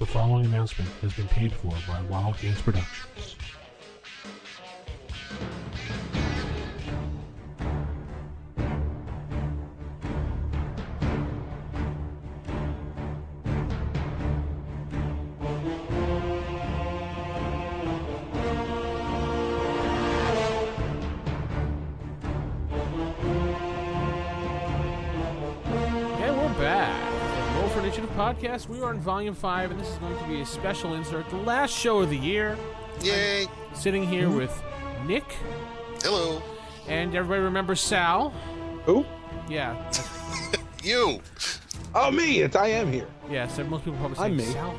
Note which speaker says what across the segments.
Speaker 1: The following announcement has been paid for by Wild Games Productions.
Speaker 2: Initiative podcast. We are in volume five, and this is going to be a special insert, the last show of the year.
Speaker 3: Yay!
Speaker 2: Sitting here with Nick,
Speaker 3: Hello,
Speaker 2: and everybody remembers Sal.
Speaker 4: Who?
Speaker 2: Yeah,
Speaker 3: you.
Speaker 4: Oh, me! It's I am here.
Speaker 2: yeah. So most people probably say
Speaker 4: I'm me.
Speaker 2: Sal.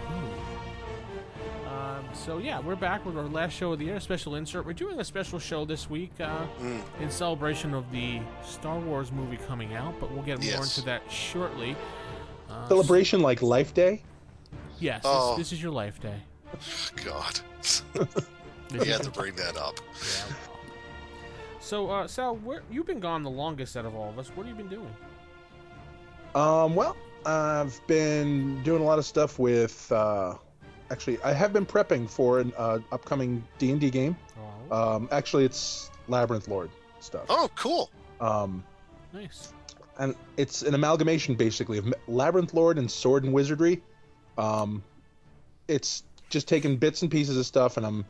Speaker 2: Um, so yeah, we're back with our last show of the year, a special insert. We're doing a special show this week uh,
Speaker 3: Mm.
Speaker 2: in celebration of the Star Wars movie coming out, but we'll get more into that shortly. Uh,
Speaker 4: Celebration like Life Day.
Speaker 2: Yes,
Speaker 3: Oh.
Speaker 2: this, this is your life day.
Speaker 3: God, you
Speaker 2: is-
Speaker 3: had to bring that up.
Speaker 2: Yeah. well. So, uh, Sal, where, you've been gone the longest out of all of us. What have you been doing?
Speaker 4: Um, well, I've been doing a lot of stuff with. Uh, actually, I have been prepping for an uh, upcoming D and D game.
Speaker 2: Oh,
Speaker 4: Um, actually, it's Labyrinth Lord stuff.
Speaker 3: Oh, cool.
Speaker 4: Um,
Speaker 2: nice.
Speaker 4: And it's an amalgamation basically of Labyrinth Lord and Sword and Wizardry. Um, it's just taking bits and pieces of stuff, and I'm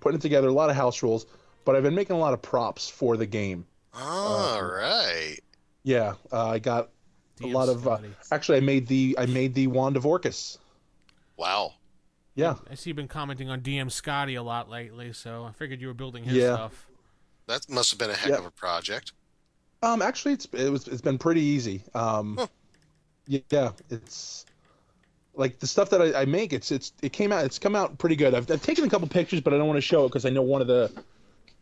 Speaker 4: putting it together. A lot of house rules, but I've been making a lot of props for the game.
Speaker 3: All right.
Speaker 4: Yeah, uh, I got a lot of. Uh, actually, I made the I made the wand of Orcus.
Speaker 3: Wow.
Speaker 4: Yeah,
Speaker 2: I see you've been commenting on DM Scotty a lot lately, so I figured you were building his
Speaker 4: Yeah.
Speaker 2: stuff.
Speaker 3: That must have been a heck
Speaker 4: Yeah.
Speaker 3: of a project.
Speaker 4: Um, actually, it's it was it's been pretty easy. Um,
Speaker 3: Huh.
Speaker 4: yeah, it's like the stuff that I, I make. It's it's it came out. It's come out pretty good. I've, I've taken a couple pictures, but I don't want to show it because I know one of the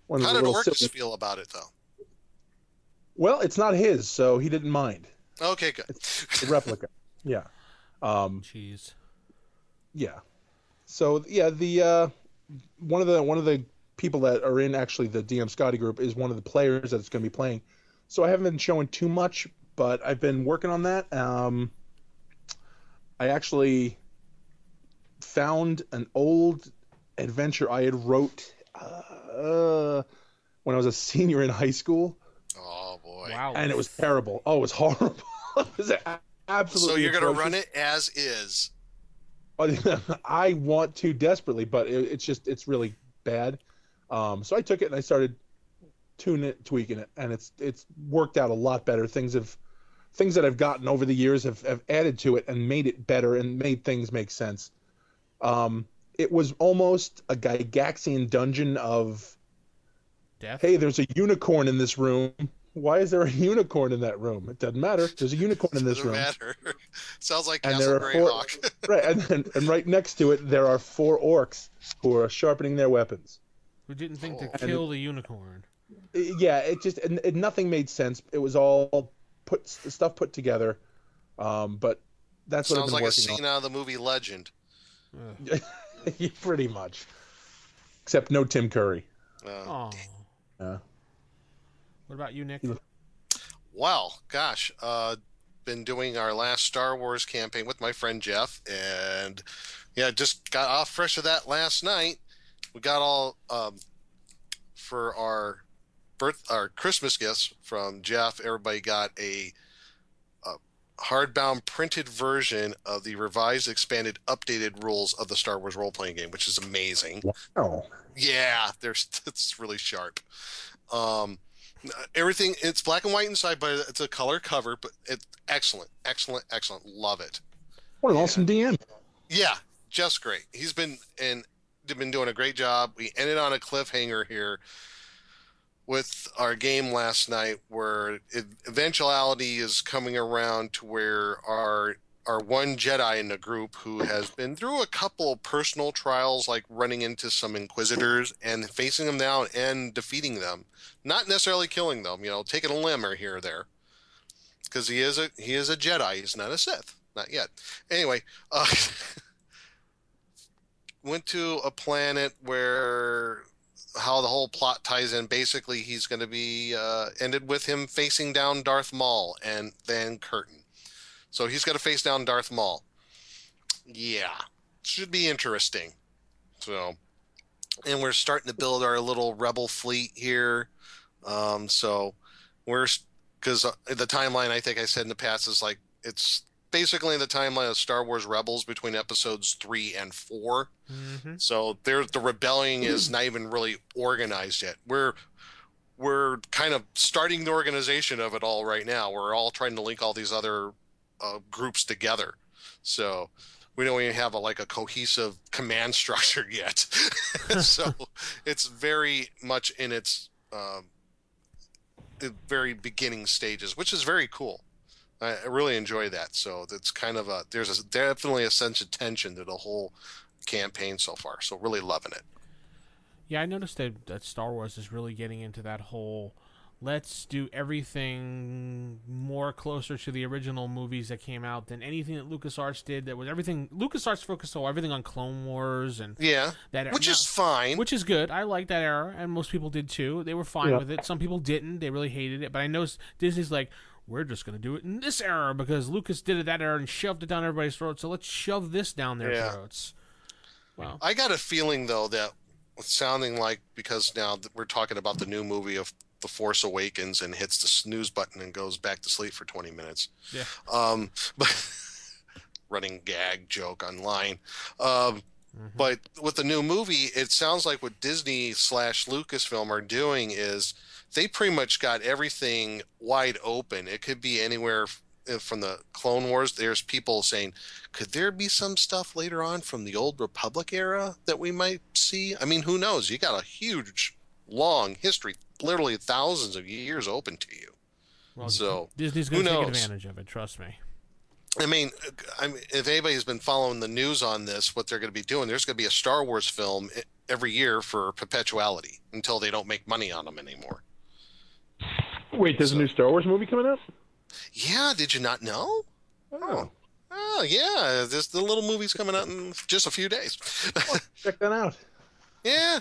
Speaker 4: one of
Speaker 3: How
Speaker 4: the
Speaker 3: did
Speaker 4: little
Speaker 3: Orcus
Speaker 4: sil-
Speaker 3: feel about it, though?
Speaker 4: Well, it's not his, so he didn't mind.
Speaker 3: Okay, good.
Speaker 4: The replica. yeah. Um,
Speaker 2: Jeez.
Speaker 4: Yeah. So yeah, the uh, one of the one of the people that are in actually the DM Scotty group is one of the players that's going to be playing. So I haven't been showing too much, but I've been working on that. Um, I actually found an old adventure I had wrote uh, when I was a senior in high school,
Speaker 3: Oh boy.
Speaker 2: Wow.
Speaker 4: and it was terrible. Oh, it was horrible. it was absolutely.
Speaker 3: So you're gonna run it as is.
Speaker 4: I want to desperately, but it, it's just it's really bad. Um, so I took it and I started tuning it, tweaking it, and it's it's worked out a lot better. Things have things that I've gotten over the years have, have added to it and made it better and made things make sense. Um, it was almost a Gygaxian dungeon of
Speaker 2: Death.
Speaker 4: hey, there's a unicorn in this room. Why is there a unicorn in that room? It doesn't matter. There's a unicorn in this room.
Speaker 3: It Doesn't matter. Sounds like
Speaker 4: And
Speaker 3: Castle
Speaker 4: there are four- right, and, then and right next to it, there are four orcs who are sharpening their weapons.
Speaker 2: Who didn't think to
Speaker 3: Oh.
Speaker 2: kill the unicorn?
Speaker 4: I- Yeah, it just and, and nothing made sense. It was all put stuff put together, um, but that's what
Speaker 3: Sounds like
Speaker 4: been
Speaker 3: a scene
Speaker 4: working
Speaker 3: out of the movie Legend.
Speaker 2: Ugh.
Speaker 4: on. Pretty much, except no Tim Curry.
Speaker 3: Uh,
Speaker 2: Oh.
Speaker 4: Yeah.
Speaker 2: What about you, Nick?
Speaker 3: Well, gosh, uh, been doing our last Star Wars campaign with my friend Jeff, and yeah, just got off fresh of that last night. We got all um, for our birth, our Christmas gifts from Jeff. Everybody got a, a hardbound printed version of the revised, expanded, updated rules of the Star Wars role playing game, which is amazing.
Speaker 4: Oh,
Speaker 3: Yeah, there's it's really sharp. Um, everything it's black and white inside, but it's a color cover. But it's excellent, excellent, excellent. Love it.
Speaker 4: what an awesome DM!
Speaker 3: Yeah, just great. He's been and been doing a great job. We ended on a cliffhanger here with our game last night, where eventuality is coming around to where our our one Jedi in the group who has been through a couple personal trials, like running into some Inquisitors and facing them down and defeating them, not necessarily killing them. You know, taking a limb or here or there, because he is a he is a Jedi. He's not a Sith, not yet. Anyway, uh, went to a planet where how the whole plot ties in. Basically, he's going to be uh, ended with him facing down Darth Maul and then Curtain. So he's got to face down Darth Maul. Yeah. should be interesting. So, and we're starting to build our little rebel fleet here. Um, so we're because the timeline I think I said in the past is like it's basically the timeline of Star Wars Rebels between episodes three and 4
Speaker 2: Mm-hmm.
Speaker 3: So there, the rebellion is not even really organized yet. We're we're kind of starting the organization of it all right now. We're all trying to link all these other uh, groups together. So we don't even have a, like a cohesive command structure yet. so it's very much in its um, the very beginning stages, which is very cool. I I really enjoy that. So it's kind of a there's a, definitely a sense of tension to the whole campaign so far. So really loving it.
Speaker 2: Yeah, I noticed that, that Star Wars is really getting into that whole let's do everything more closer to the original movies that came out than anything that LucasArts did. That was everything LucasArts focused on everything on Clone Wars and
Speaker 3: Yeah,
Speaker 2: that
Speaker 3: which
Speaker 2: now-
Speaker 3: is fine.
Speaker 2: which is good. I like that era, and most people did too. They were fine
Speaker 4: Yeah.
Speaker 2: with it. Some people didn't. They really hated it. But I know Disney's like, we're just going to do it in this era because Lucas did it that era and shoved it down everybody's throat. So let's shove this down their
Speaker 3: Yeah.
Speaker 2: throats. Well,
Speaker 3: I got a feeling though that it's sounding like because now that we're talking about the new movie of The Force Awakens and hits the snooze button and goes back to sleep for 20 minutes.
Speaker 2: Yeah.
Speaker 3: Um, but running gag joke online. Um, But with the new movie, it sounds like what Disney slash Lucasfilm are doing is they pretty much got everything wide open. It could be anywhere uh, from the Clone Wars. There's people saying, could there be some stuff later on from the old Republic era that we might see? I mean, who knows? You got a huge, long history, literally thousands of years open to you.
Speaker 2: well
Speaker 3: so,
Speaker 2: Disney's going to take advantage of it. Trust me.
Speaker 3: I mean, uh, I mean, if anybody's been following the news on this, what they're going to be doing, there's going to be a Star Wars film e- every year for perpetuality until they don't make money on them anymore.
Speaker 4: Wait, there's
Speaker 3: So-
Speaker 4: a new Star Wars movie coming out?
Speaker 3: Yeah, did you not know?
Speaker 4: Oh,
Speaker 3: Oh, yeah, this the little movie's coming out in just a few days.
Speaker 4: check that out.
Speaker 3: yeah.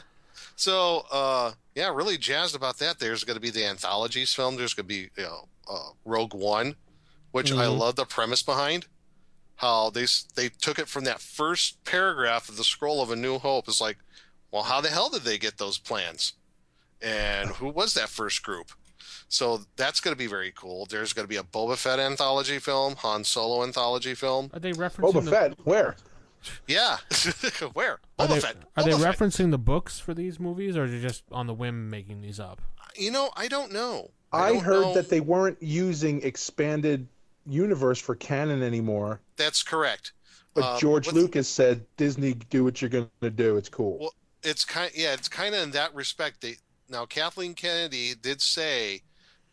Speaker 3: So, uh, yeah, really jazzed about that. There's going to be the anthologies film. There's going to be you know, uh, Rogue One, which I
Speaker 4: Mhm.
Speaker 3: love the premise behind. How they they took it from that first paragraph of the scroll of A New Hope. It's like, well, how the hell did they get those plans? And who was that first group? So that's going to be very cool. There's going to be a Boba Fett anthology film, Han Solo anthology film.
Speaker 2: Are they referencing
Speaker 4: Boba
Speaker 2: the,
Speaker 4: Fett, where?
Speaker 3: Yeah, where?
Speaker 2: Are
Speaker 3: Boba
Speaker 2: they,
Speaker 3: Fett.
Speaker 2: are they
Speaker 3: Boba Fett.
Speaker 2: referencing the books for these movies, or are they just on the whim making these up?
Speaker 3: You know, I don't know.
Speaker 4: I,
Speaker 3: don't
Speaker 4: heard
Speaker 3: know.
Speaker 4: that they weren't using expanded universe for canon anymore.
Speaker 3: That's correct.
Speaker 4: But
Speaker 3: Um,
Speaker 4: George
Speaker 3: with-
Speaker 4: Lucas said, "Disney, do what you're going to do. It's cool."
Speaker 3: Well, It's kind, yeah, it's kind of in that respect. They now Kathleen Kennedy did say,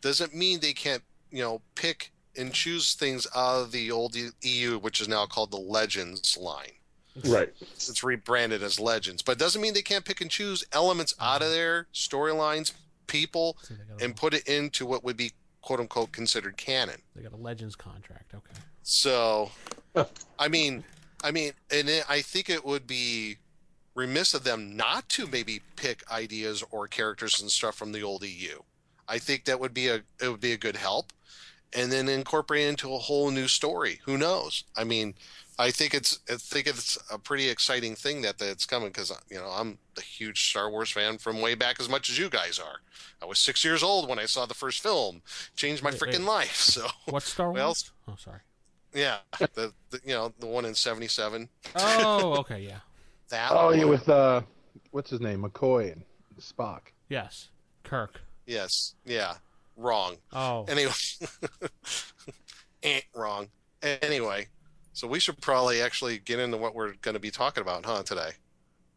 Speaker 3: doesn't mean they can't, you know, pick and choose things out of the old EU, which is now called the Legends line.
Speaker 4: right.
Speaker 3: It's rebranded as Legends, but it doesn't mean they can't pick and choose elements out of their storylines, people,
Speaker 2: See, they got a,
Speaker 3: and put it into what would be quote unquote considered canon.
Speaker 2: they got a Legends contract. Okay.
Speaker 3: So, I mean, I mean, and it, I think it would be remiss of them not to maybe pick ideas or characters and stuff from the old EU. I think that would be a it would be a good help, and then incorporate it into a whole new story. Who knows? I mean, I think it's I think it's a pretty exciting thing that that's coming because you know I'm a huge Star Wars fan from way back as much as you guys are. I was six years old when I saw the first film, changed my freaking life. So
Speaker 2: What Star Wars?
Speaker 3: Well,
Speaker 2: oh, sorry.
Speaker 3: yeah, the, the you know the one in '77.
Speaker 2: Oh, okay, yeah.
Speaker 3: That
Speaker 4: Oh
Speaker 3: one.
Speaker 4: yeah, with uh, what's his name, McCoy and Spock.
Speaker 2: Yes. Kirk.
Speaker 3: yes, yeah, wrong.
Speaker 2: Oh,
Speaker 3: Anyway, eh, wrong. Anyway, so we should probably actually get into what we're going to be talking about, huh? Today.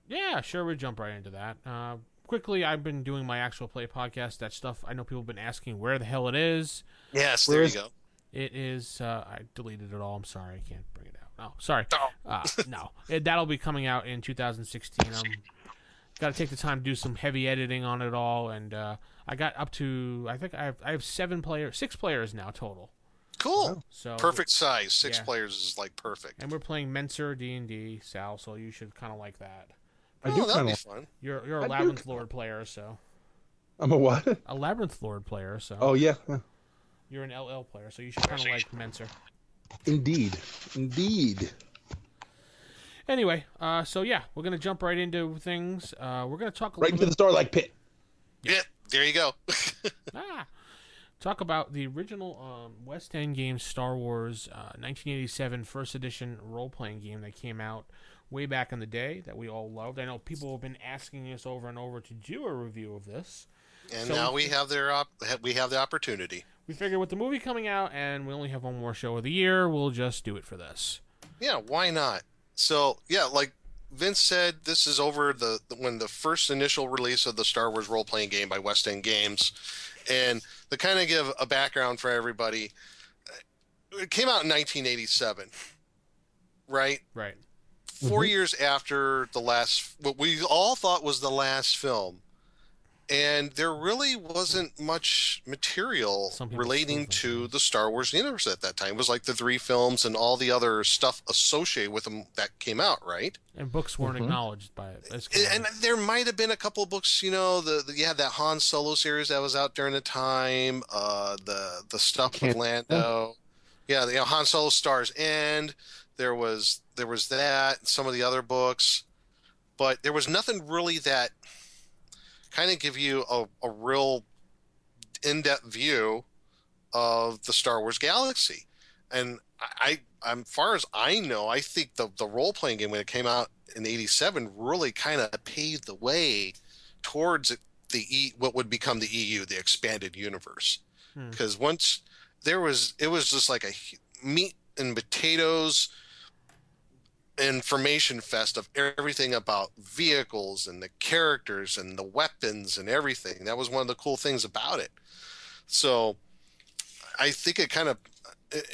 Speaker 2: yeah, sure. We jump right into that. Uh, quickly, I've been doing my actual play podcast. That stuff. I know people have been asking where the hell it is.
Speaker 3: Yes,
Speaker 4: Where
Speaker 3: there you go.
Speaker 2: It is. Uh, I deleted it all. I'm sorry. I can't bring it out. Oh, sorry.
Speaker 3: Oh.
Speaker 2: Uh, no, it, that'll be coming out in 2016. I'm got to take the time to do some heavy editing on it all, and uh, I got up to. I think I have, I have seven players, six players now total.
Speaker 3: Cool.
Speaker 2: So
Speaker 3: Perfect size. Six
Speaker 2: Yeah.
Speaker 3: players is like perfect.
Speaker 2: And we're playing Mentzer D and D, Sal. So you should kind of like that.
Speaker 4: I
Speaker 3: oh,
Speaker 4: do
Speaker 3: that'd
Speaker 4: kind
Speaker 3: be
Speaker 4: of.
Speaker 3: fun.
Speaker 2: You're you're a
Speaker 4: I
Speaker 2: Labyrinth
Speaker 4: kinda-
Speaker 2: Lord player, so
Speaker 4: I'm a what?
Speaker 2: a Labyrinth Lord player, so
Speaker 4: Oh yeah,
Speaker 2: you're an LL player, so you should kind of like Mentzer.
Speaker 4: Indeed, indeed.
Speaker 2: Anyway, uh, so yeah, we're gonna jump right into things. Uh, we're gonna talk a
Speaker 4: Right
Speaker 2: little
Speaker 4: into the Starlight Pit.
Speaker 3: Yeah, there you go.
Speaker 2: ah, talk about the original um, West End Games Star Wars uh, 1987 first edition role playing game that came out way back in the day that we all loved. I know people have been asking us over and over to do a review of this.
Speaker 3: And
Speaker 2: So-
Speaker 3: now we have their op- we have the opportunity.
Speaker 2: We figure with the movie coming out and we only have one more show of the year, we'll just do it for this.
Speaker 3: Yeah, why not? So yeah, like Vince said, this is over the when the first initial release of the Star Wars role playing game by West End Games, and to kind of give a background for everybody, it came out in 1987, right?
Speaker 2: Right.
Speaker 3: 4
Speaker 4: Mhm.
Speaker 3: years after the last, what we all thought was the last film. And there really wasn't much material relating
Speaker 2: still think
Speaker 3: to the Star Wars universe at that time. It was like the three films and all the other stuff associated with them that came out, right?
Speaker 2: And books weren't
Speaker 4: Mhm.
Speaker 2: acknowledged by it.
Speaker 3: And, and there might have been a couple of books, you know, the, the you had that Han Solo series that was out during the time, uh, the the stuff with Lando, yeah, the you know, Han Solo Stars End. There was there was that, some of the other books, but there was nothing really that kind of give you a, a real in-depth view of the Star Wars galaxy. And I, I'm far as I know, I think the the role playing game when it came out in '87 really kind of paved the way towards the e, what would become the EU, the expanded universe.
Speaker 2: Hmm.
Speaker 3: Because once there was, it was just like a meat and potatoes information fest of everything about vehicles and the characters and the weapons and everything. That was one of the cool things about it. So I think it kind of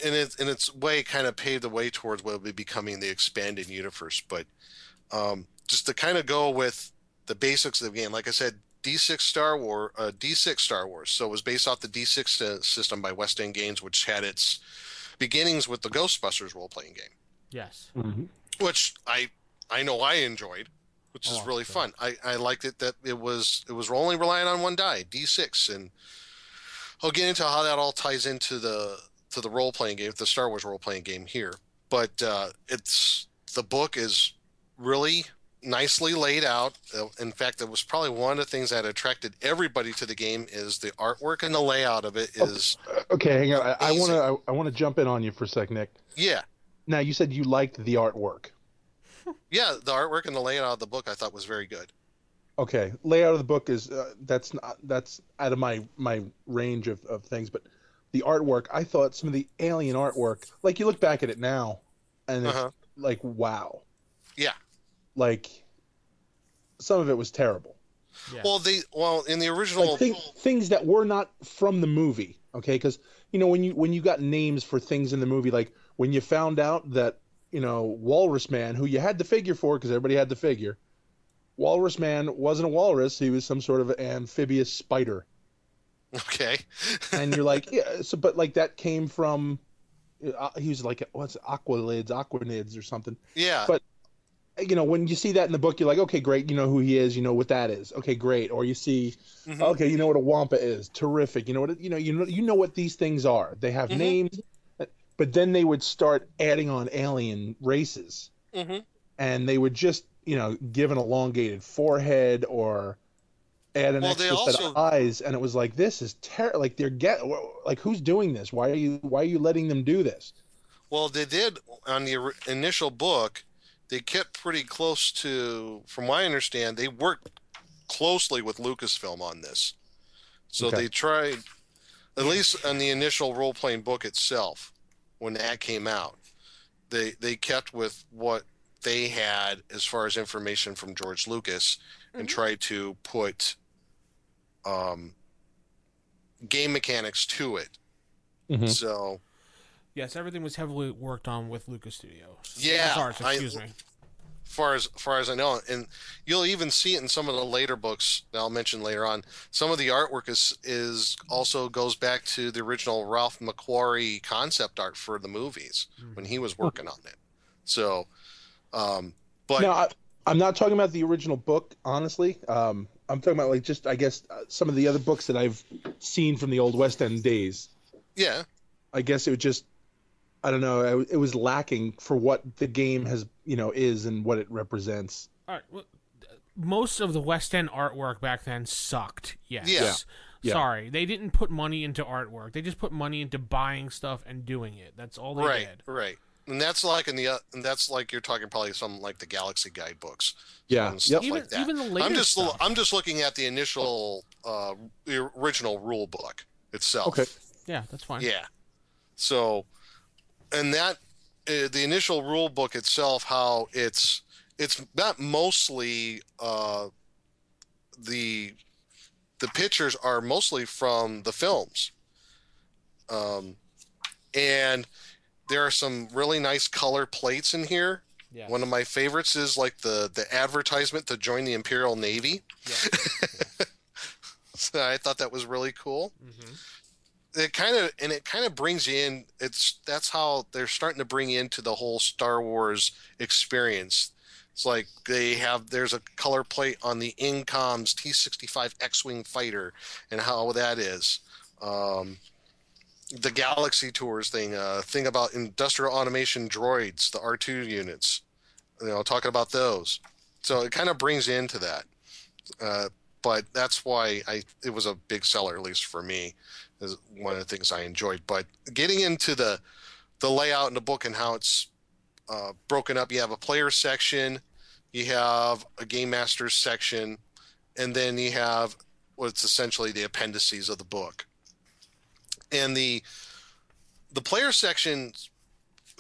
Speaker 3: in its in its way kind of paved the way towards what would be becoming the expanded universe. But um, just to kind of go with the basics of the game, like I said, D6 Star War, uh, D6 Star Wars. So it was based off the D6 uh, system by West End Games, which had its beginnings with the Ghostbusters role playing game
Speaker 2: yes.
Speaker 4: Mm-hmm.
Speaker 3: Which I I know I enjoyed, which is
Speaker 2: Oh,
Speaker 3: really
Speaker 2: okay.
Speaker 3: fun. I, I liked it that it was it was only relying on one die, D6, and I'll get into how that all ties into the to the role playing game, the Star Wars role playing game here. But uh, it's the book is really nicely laid out. Uh, In fact, it was probably one of the things that attracted everybody to the game is the artwork and the layout of it is
Speaker 4: Okay, hang on. I, I want to I, I want to jump in on you for a sec, Nick.
Speaker 3: yeah.
Speaker 4: Now you said you liked the artwork.
Speaker 3: Yeah, the artwork and the layout of the book I thought was very good.
Speaker 4: Okay, layout of the book is uh, that's not that's out of my my range of, of things, but the artwork I thought some of the alien artwork, like you look back at it now, and it's
Speaker 3: Uh-huh.
Speaker 4: like wow,
Speaker 3: Yeah.
Speaker 4: like some of it was terrible.
Speaker 2: Yeah.
Speaker 3: Well, they well in the original
Speaker 4: like thing, things that were not from the movie okay because you know when you when you got names for things in the movie like when you found out that you know walrus man who you had the figure for because everybody had the figure walrus man wasn't a walrus he was some sort of amphibious spider
Speaker 3: Okay.
Speaker 4: and you're like yeah so but like that came from uh, he was like what's it, aqualids aquanids or something
Speaker 3: Yeah.
Speaker 4: But- you know when you see that in the book you're like okay great you know who he is you know what that is okay great or you see
Speaker 3: Mhm.
Speaker 4: Okay, you know what a wampa is. Terrific. You know what it- you know. You know you know what these things are. They have
Speaker 3: Mhm.
Speaker 4: names, but then they would start adding on alien races,
Speaker 3: Mhm.
Speaker 4: and they would just you know give an elongated forehead or add an
Speaker 3: Well,
Speaker 4: extra set of eyes, and it was like this is terrible. Like they're get like who's doing this? Why are you why are you letting them do this?
Speaker 3: Well, they did on the initial book. They kept pretty close to, from what I understand, they worked closely with Lucasfilm on this. So
Speaker 4: Okay.
Speaker 3: they tried, at least on the initial role playing book itself, when that came out, they they kept with what they had as far as information from George Lucas and
Speaker 2: Mhm.
Speaker 3: tried to put um, game mechanics to it.
Speaker 4: Mhm.
Speaker 3: So
Speaker 2: yes, everything was heavily worked on with Lucas Studios.
Speaker 3: Yeah,
Speaker 2: Arts,
Speaker 3: I-
Speaker 2: excuse me.
Speaker 3: Far as far as I know, and you'll even see it in some of the later books that I'll mention later on. Some of the artwork is is also goes back to the original Ralph McQuarrie concept art for the movies when he was working on it. So, um, but
Speaker 4: now I, I'm not talking about the original book, honestly. Um, I'm talking about like just I guess uh, some of the other books that I've seen from the old West End days.
Speaker 3: yeah,
Speaker 4: I guess it would just I don't know. I- It was lacking for what the game has, you know, is and what it represents.
Speaker 2: All right. Well, most of the West End artwork back then sucked. Yes.
Speaker 3: Yeah.
Speaker 4: Yeah.
Speaker 2: Sorry, they didn't put money into artwork. They just put money into buying stuff and doing it. That's all they
Speaker 3: right,
Speaker 2: did.
Speaker 3: right. And that's like in the uh, and that's like you're talking probably some like the Galaxy guidebooks
Speaker 4: Yeah.
Speaker 3: and stuff
Speaker 4: Yep.
Speaker 2: Even
Speaker 3: like that.
Speaker 2: even the later
Speaker 3: I'm just
Speaker 2: stuff.
Speaker 3: I'm just looking at the initial uh, the original rule book itself.
Speaker 4: Okay.
Speaker 2: yeah, that's fine.
Speaker 3: Yeah. So, and that uh, the initial rule book itself, how it's it's not mostly uh, the the pictures are mostly from the films, um, and there are some really nice color plates in here.
Speaker 2: Yeah.
Speaker 3: One of my favorites is like the the advertisement to join the Imperial Navy.
Speaker 2: Yeah.
Speaker 3: So I thought that was really cool.
Speaker 2: Mhm.
Speaker 3: It kind of and it kind of brings in it's that's how they're starting to bring into the whole star wars experience. It's like they have there's a color plate on the incom's t65 x-wing fighter and how that is. Um, the galaxy tours thing uh, thing about industrial automation droids the r2 units you know talking about those. So it kind of brings into that. Uh, but that's why I it was a big seller at least for me is one of the things I enjoyed. But getting into the the layout in the book and how it's uh, broken up, you have a player section, you have a game master's section, and then you have what's essentially the appendices of the book. And the the player section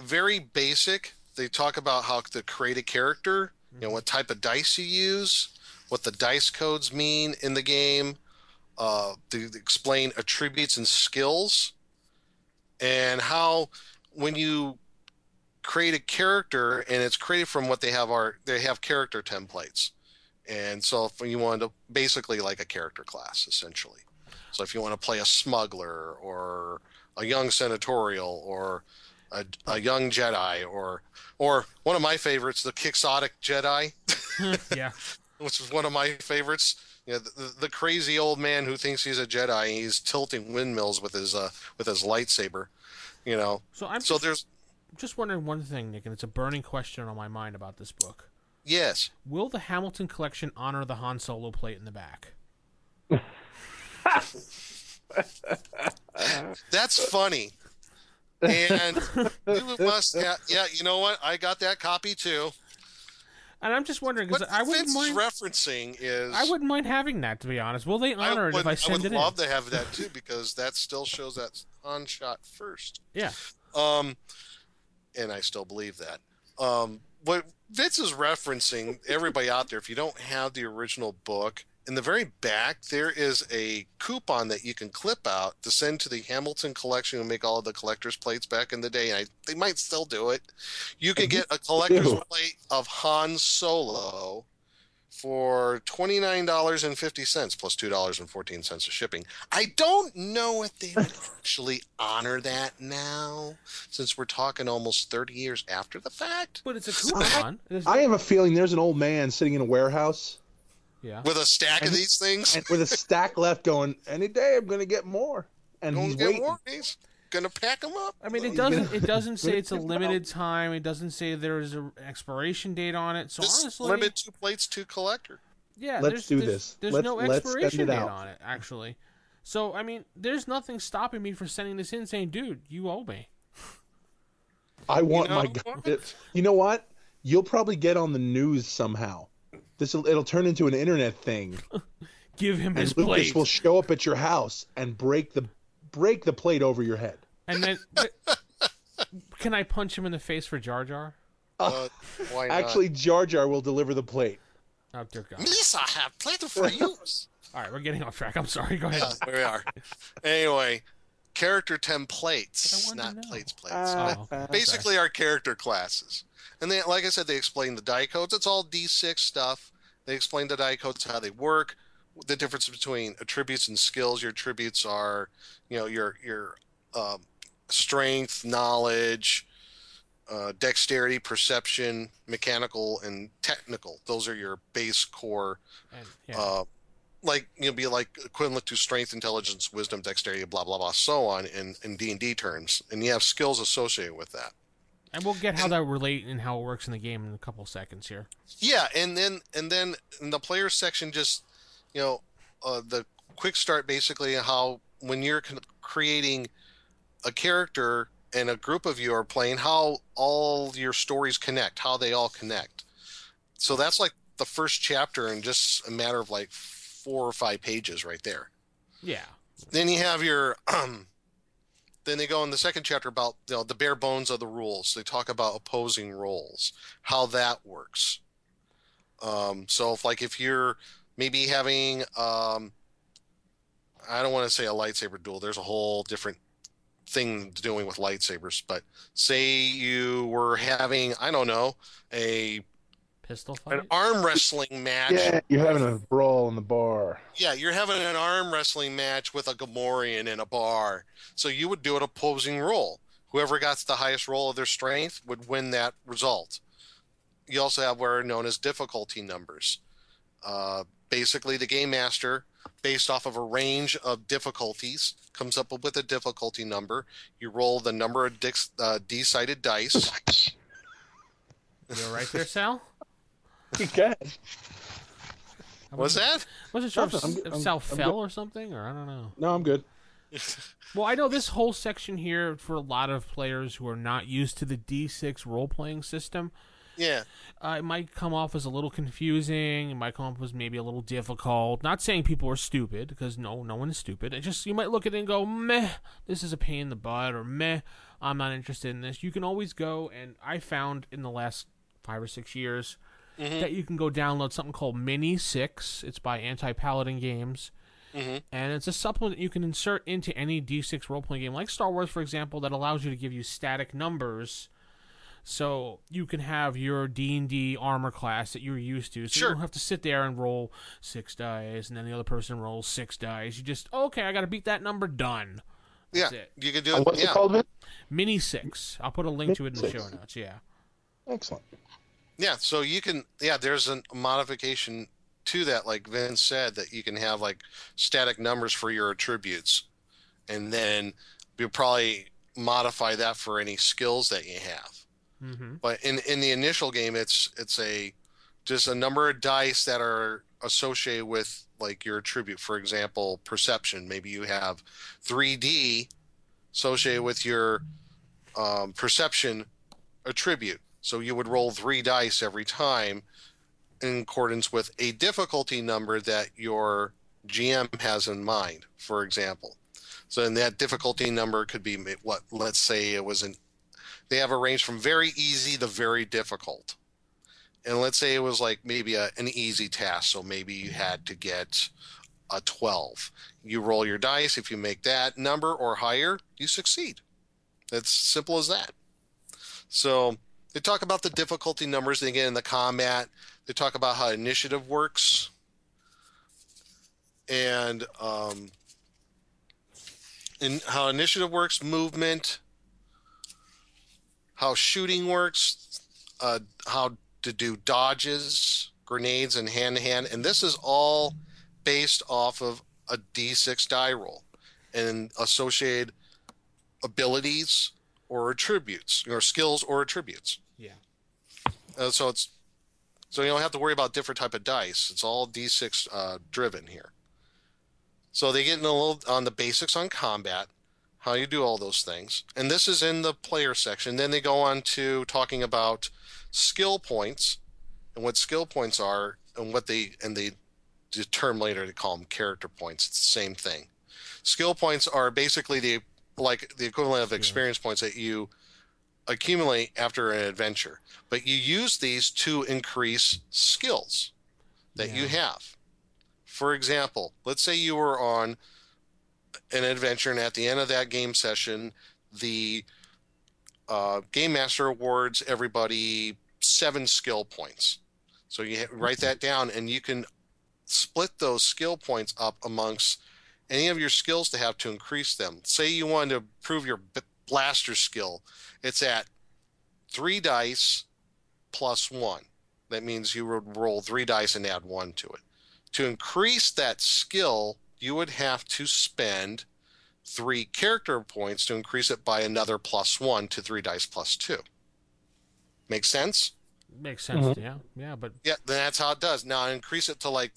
Speaker 3: very basic. They talk about how to create a character, you know, what type of dice you use, what the dice codes mean in the game, uh, to explain attributes and skills, and how when you create a character and it's created from what they have are they have character templates, and so if you want to basically like a character class essentially. So if you want to play a smuggler or a young senatorial or a, a young Jedi or or one of my favorites, the Quixotic Jedi
Speaker 2: yeah.
Speaker 3: which is one of my favorites. You know, the, the crazy old man who thinks he's a Jedi. And he's tilting windmills with his uh, with his lightsaber. You know,
Speaker 2: So I'm
Speaker 3: so
Speaker 2: just,
Speaker 3: there's
Speaker 2: just wondering one thing, Nick, and it's a burning question on my mind about this book.
Speaker 3: yes,
Speaker 2: Will the Hamilton collection honor the Han Solo plate in the back?
Speaker 3: that's funny. And you must, have, yeah, you know what? I got that copy too.
Speaker 2: And I'm just wondering because I wouldn't mind.
Speaker 3: referencing is
Speaker 2: I wouldn't mind having that to be honest. Will they honor it if I send it?
Speaker 3: I would love
Speaker 2: in?
Speaker 3: to have that too because that still shows that Han shot first.
Speaker 2: Yeah.
Speaker 3: Um, and I still believe that. Um, what Vince is referencing, everybody out there, if you don't have the original book, in the very back there is a coupon that you can clip out to send to the Hamilton collection and make all of the collector's plates back in the day. And I, they might still do it. You can mm-hmm. get a collector's
Speaker 4: Ew.
Speaker 3: plate of Han Solo for twenty nine dollars and fifty plus cents plus two dollars and fourteen cents of shipping. I don't know if they would actually honor that now, since we're talking almost thirty years after the fact,
Speaker 2: But it's a coupon. There's-
Speaker 4: I have a feeling there's an old man sitting in a warehouse
Speaker 2: yeah.
Speaker 3: with a stack of
Speaker 4: And-
Speaker 3: these things.
Speaker 4: and with a stack left, going, "Any day I'm going to get more," and
Speaker 3: Don't
Speaker 4: he's
Speaker 3: get
Speaker 4: waiting.
Speaker 3: more. He's gonna pack them up.
Speaker 2: I mean, it doesn't. It doesn't say it's a limited time. It doesn't say there's an expiration date on it. So
Speaker 3: This
Speaker 2: honestly,
Speaker 3: limit two plates to collector.
Speaker 2: yeah,
Speaker 4: Let's do
Speaker 2: there's,
Speaker 4: this.
Speaker 2: There's
Speaker 4: Let's-
Speaker 2: no
Speaker 4: let's send
Speaker 2: expiration date
Speaker 4: out.
Speaker 2: on it, actually. So I mean, there's nothing stopping me from sending this in, saying, "Dude, you owe me."
Speaker 4: I want
Speaker 3: know
Speaker 4: my.
Speaker 3: what?
Speaker 4: You know what? You'll probably get on the news somehow. This will it'll turn into an internet thing,
Speaker 2: Give him his
Speaker 4: and Lucas
Speaker 2: plate,
Speaker 4: will show up at your house and break the break the plate over your head.
Speaker 2: and then can I punch him in the face for Jar Jar?
Speaker 3: Uh, why not?
Speaker 4: Actually, Jar Jar will deliver the plate.
Speaker 2: Oh dear God!
Speaker 3: Misa have plate for use.
Speaker 2: All right, we're getting off track. I'm sorry. Go ahead.
Speaker 3: yeah, we are. Anyway, character templates, not
Speaker 2: know.
Speaker 3: plates. Plates.
Speaker 2: Oh, okay.
Speaker 3: basically our character classes. And they, like I said, they explain the die codes. It's all D6 stuff. They explain the die codes, how they work, the difference between attributes and skills. Your attributes are, you know, your your um, strength, knowledge, uh, dexterity, perception, mechanical, and technical. Those are your base core
Speaker 2: And, yeah.
Speaker 3: uh, like you know be like equivalent to strength, intelligence, wisdom, dexterity, blah blah blah, so on in in D and D terms, and you have skills associated with that.
Speaker 2: And we'll get how that relate and how it works in the game in a couple seconds here.
Speaker 3: Yeah, and then and then in the player section, just you know, uh, the quick start basically how when you're creating a character and a group of you are playing, how all your stories connect, how they all connect. So that's like the first chapter in just a matter of like four or five pages right there.
Speaker 2: Yeah.
Speaker 3: Then you have your um, then they go in the second chapter about you know the bare bones of the rules. They talk about opposing roles, how that works. Um, so if like if you're maybe having um, I don't want to say a lightsaber duel. There's a whole different thing doing with lightsabers. But say you were having I don't know a
Speaker 2: Pistol fight.
Speaker 3: an arm wrestling match.
Speaker 4: Yeah, you're having a brawl in the bar.
Speaker 3: Yeah, you're having an arm wrestling match with a Gamorrean in a bar. So you would do an opposing roll. Whoever got the highest roll of their strength would win that result. You also have what are known as difficulty numbers. Uh, basically, the game master, based off of a range of difficulties, comes up with a difficulty number. You roll the number of dix, uh, D-sided dice.
Speaker 2: You all right there, Sal?
Speaker 4: Okay.
Speaker 2: I
Speaker 3: What's
Speaker 2: wasn't-
Speaker 3: that?
Speaker 2: Wasn't sure if,
Speaker 4: Nothing. I'm
Speaker 2: if
Speaker 4: I'm-
Speaker 2: Sal
Speaker 4: I'm
Speaker 2: fell or something, or I don't know.
Speaker 4: No, I'm good.
Speaker 2: Well, I know this whole section here for a lot of players who are not used to the D6 role playing system.
Speaker 3: Yeah.
Speaker 2: Uh, it might come off as a little confusing. It might come off as maybe a little difficult. Not saying people are stupid, because no, no one is stupid. It just you might look at it and go, meh, this is a pain in the butt, or meh, I'm not interested in this. You can always go, and I found in the last five or six years that you can go download something called Mini Six. It's by Anti Paladin Games.
Speaker 3: Mhm.
Speaker 2: And it's a supplement you can insert into any D6 role playing game, like Star Wars, for example, that allows you to give you static numbers so you can have your d&d armor class that you're used to so
Speaker 3: Sure.
Speaker 2: you don't have to sit there and roll six dice and then the other person rolls six dice you just okay i gotta beat that number done
Speaker 3: Yeah.
Speaker 2: It.
Speaker 3: You can do
Speaker 4: Uh,
Speaker 3: it.
Speaker 4: what's
Speaker 3: yeah.
Speaker 4: it called,
Speaker 2: mini six i'll put a link to it in the show notes yeah
Speaker 4: Excellent.
Speaker 3: Yeah, so you can yeah, there's a modification to that, like Vince said, that you can have like static numbers for your attributes, and then you'll probably modify that for any skills that you have.
Speaker 2: mm-hmm.
Speaker 3: But in in the initial game, it's it's a just a number of dice that are associated with like your attribute. For example, perception. Maybe you have 3D associated with your um, perception attribute. So you would roll three dice every time in accordance with a difficulty number that your GM has in mind, for example. So then that difficulty number could be what let's say it was an they have a range from very easy to very difficult. And let's say it was like maybe a, an easy task, so maybe you had to get a 12. You roll your dice, if you make that number or higher, you succeed. It's simple as that. So they talk about the difficulty numbers again in the combat. They talk about how initiative works, and um, and how initiative works, movement, how shooting works, uh, how to do dodges, grenades, and hand to hand. And this is all based off of a d6 die roll and associated abilities or attributes, or skills or attributes.
Speaker 2: Yeah
Speaker 3: Uh, so it's so you don't have to worry about different type of dice. It's all d6 uh, driven here. So they get in a little on the basics on combat, how you do all those things, and this is in the player section. Then they go on to talking about skill points and what skill points are and what they and they the term later to call them character points. It's the same thing. Skill points are basically the like the equivalent of experience points that you accumulate after an adventure, but you use these to increase skills that you have. For example, let's say you were on an adventure, and at the end of that game session, the uh, game master awards everybody seven skill points. So you write that down, and you can split those skill points up amongst any of your skills to have to increase them. Say you wanted to improve your blaster skill, it's at three dice plus one. That means you would roll three dice and add one to it. To increase that skill, you would have to spend three character points to increase it by another plus one to three dice plus two. Make sense?
Speaker 2: Makes sense.
Speaker 4: Mhm.
Speaker 2: Yeah, yeah, but
Speaker 3: Yeah, then that's how it does. Now increase it to like,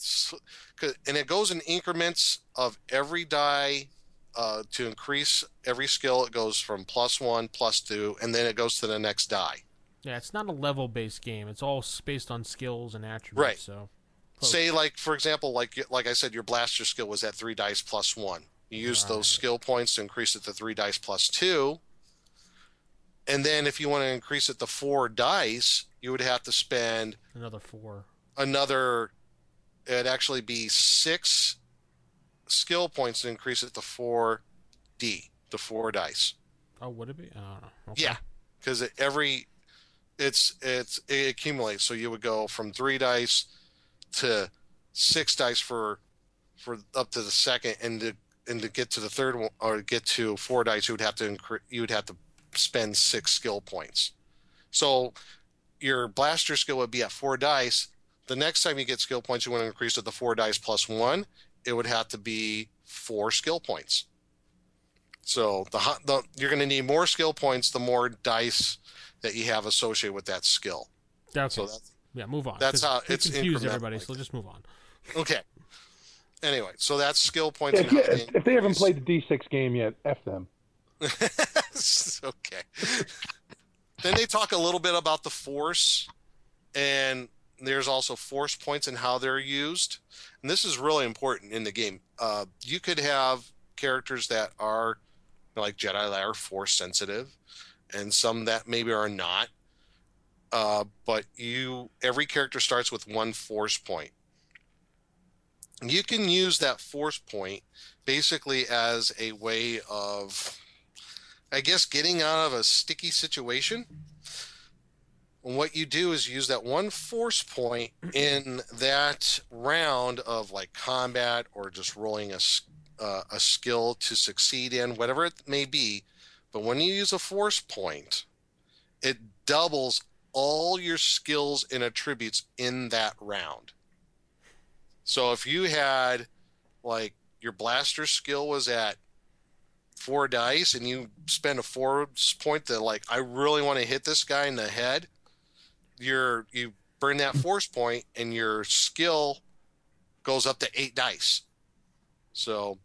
Speaker 3: and it goes in increments of every die. Uh, to increase every skill, it goes from plus one, plus two, and then it goes to the next die.
Speaker 2: yeah, it's not a level-based game. It's all based on skills and attributes.
Speaker 3: Right.
Speaker 2: So.
Speaker 3: Say like, for example, like like I said, your blaster skill was at three dice plus one. You use those
Speaker 2: Right.
Speaker 3: skill points to increase it to three dice plus two. And then if you want to increase it to four dice, you would have to spend
Speaker 2: another four.
Speaker 3: another it'd actually be six skill points to increase it to four D, to four dice.
Speaker 2: Oh, would it be? I don't know. Okay.
Speaker 3: Yeah. Because it, every it's it's it accumulates. So you would go from three dice to six dice for for up to the second and to and to get to the third one or get to four dice you would have to incre- you would have to spend six skill points. So your blaster skill would be at four dice. The next time you get skill points, you want to increase it to four dice plus one. It would have to be four skill points. So the, ho- the you're going to need more skill points the more dice that you have associated with that skill.
Speaker 2: Okay.
Speaker 3: So that's
Speaker 2: yeah, move on.
Speaker 3: That's how it's
Speaker 2: confused everybody.
Speaker 3: like
Speaker 2: So let's just move on.
Speaker 3: okay. Anyway, so that's skill points.
Speaker 4: Yeah,
Speaker 3: and
Speaker 4: if,
Speaker 3: how
Speaker 4: if they haven't played the D6 game yet, F them.
Speaker 3: okay. then they talk a little bit about the force, and there's also force points and how they're used. And this is really important in the game. Uh, you could have characters that are like Jedi that are force sensitive, and some that maybe are not. Uh, but you, every character starts with one force point. You can use that force point basically as a way of I guess getting out of a sticky situation. And what you do is use that one force point in that round of like combat or just rolling a, uh, a skill to succeed in, whatever it may be. But when you use a force point, it doubles all your skills and attributes in that round. So if you had like your blaster skill was at four dice and you spend a force point that like I really want to hit this guy in the head, you're you burn that force point and your skill goes up to eight dice. So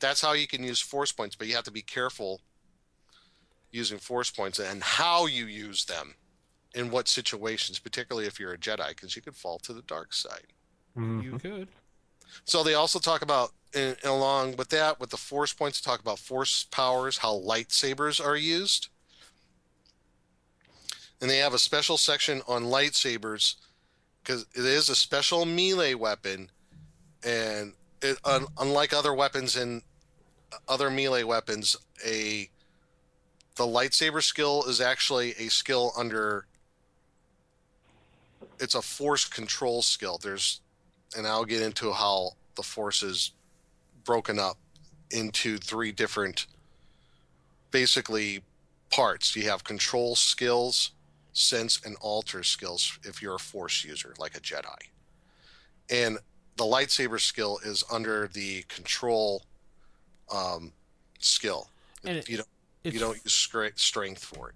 Speaker 3: that's how you can use force points, but you have to be careful using force points and how you use them in what situations, particularly if you're a Jedi, because you could fall to the dark side. Mm-hmm.
Speaker 2: You could.
Speaker 3: So they also talk about, and along with that, with the force points, talk about force powers, how lightsabers are used. And they have a special section on lightsabers because it is a special melee weapon, and it, un, unlike other weapons and uh, other melee weapons, a the lightsaber skill is actually a skill under. It's a force control skill. There's and I'll get into how the force is broken up into three different basically parts. You have control skills, sense, and alter skills if you're a force user, like a Jedi. And the lightsaber skill is under the control um, skill.
Speaker 2: And it-
Speaker 3: you don't you don't use strength for it.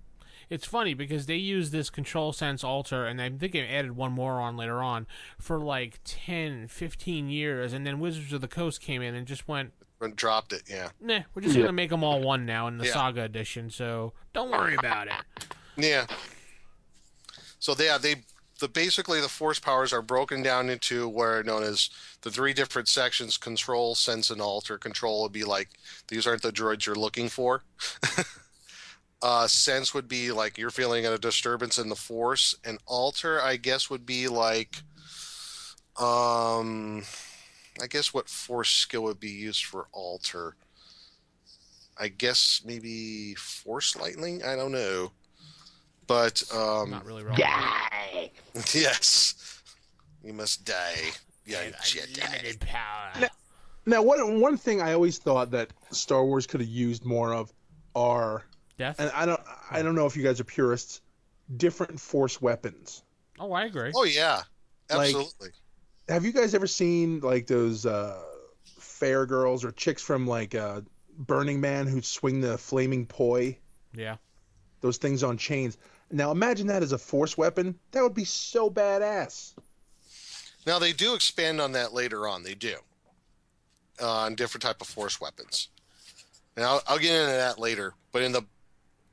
Speaker 2: It's funny because they use this control sense alter, and I think they added one more on later on for like 10, 15 years, and then Wizards of the Coast came in and just went,
Speaker 3: And dropped it, yeah.
Speaker 2: nah, we're just
Speaker 4: Yeah.
Speaker 2: gonna make them all one now in the
Speaker 3: Yeah.
Speaker 2: Saga edition, so don't worry about it.
Speaker 3: Yeah. So yeah, they the basically the force powers are broken down into where known as the three different sections: control, sense, and alter. Control would be like these aren't the droids you're looking for. uh, sense would be like you're feeling a disturbance in the force, and alter, I guess, would be like, um, I guess what force skill would be used for alter. I guess maybe force lightning. I don't know, but um,
Speaker 2: Not really wrong.
Speaker 3: Yes. You must die. Yeah,
Speaker 2: Unlimited
Speaker 3: Jedi.
Speaker 2: power.
Speaker 4: Now, one one thing I always thought that Star Wars could have used more of are,
Speaker 2: Death.
Speaker 4: and I don't I don't know if you guys are purists, different Force weapons.
Speaker 2: oh, I agree.
Speaker 3: Oh yeah,
Speaker 4: Like-
Speaker 3: absolutely.
Speaker 4: have you guys ever seen like those uh, fair girls or chicks from like uh, Burning Man who swing the flaming poi?
Speaker 2: Yeah.
Speaker 4: Those things on chains. Now imagine that as a force weapon. That would be so badass.
Speaker 3: Now they do expand on that later on. They do uh, on different type of force weapons. And I'll, I'll get into that later. But in the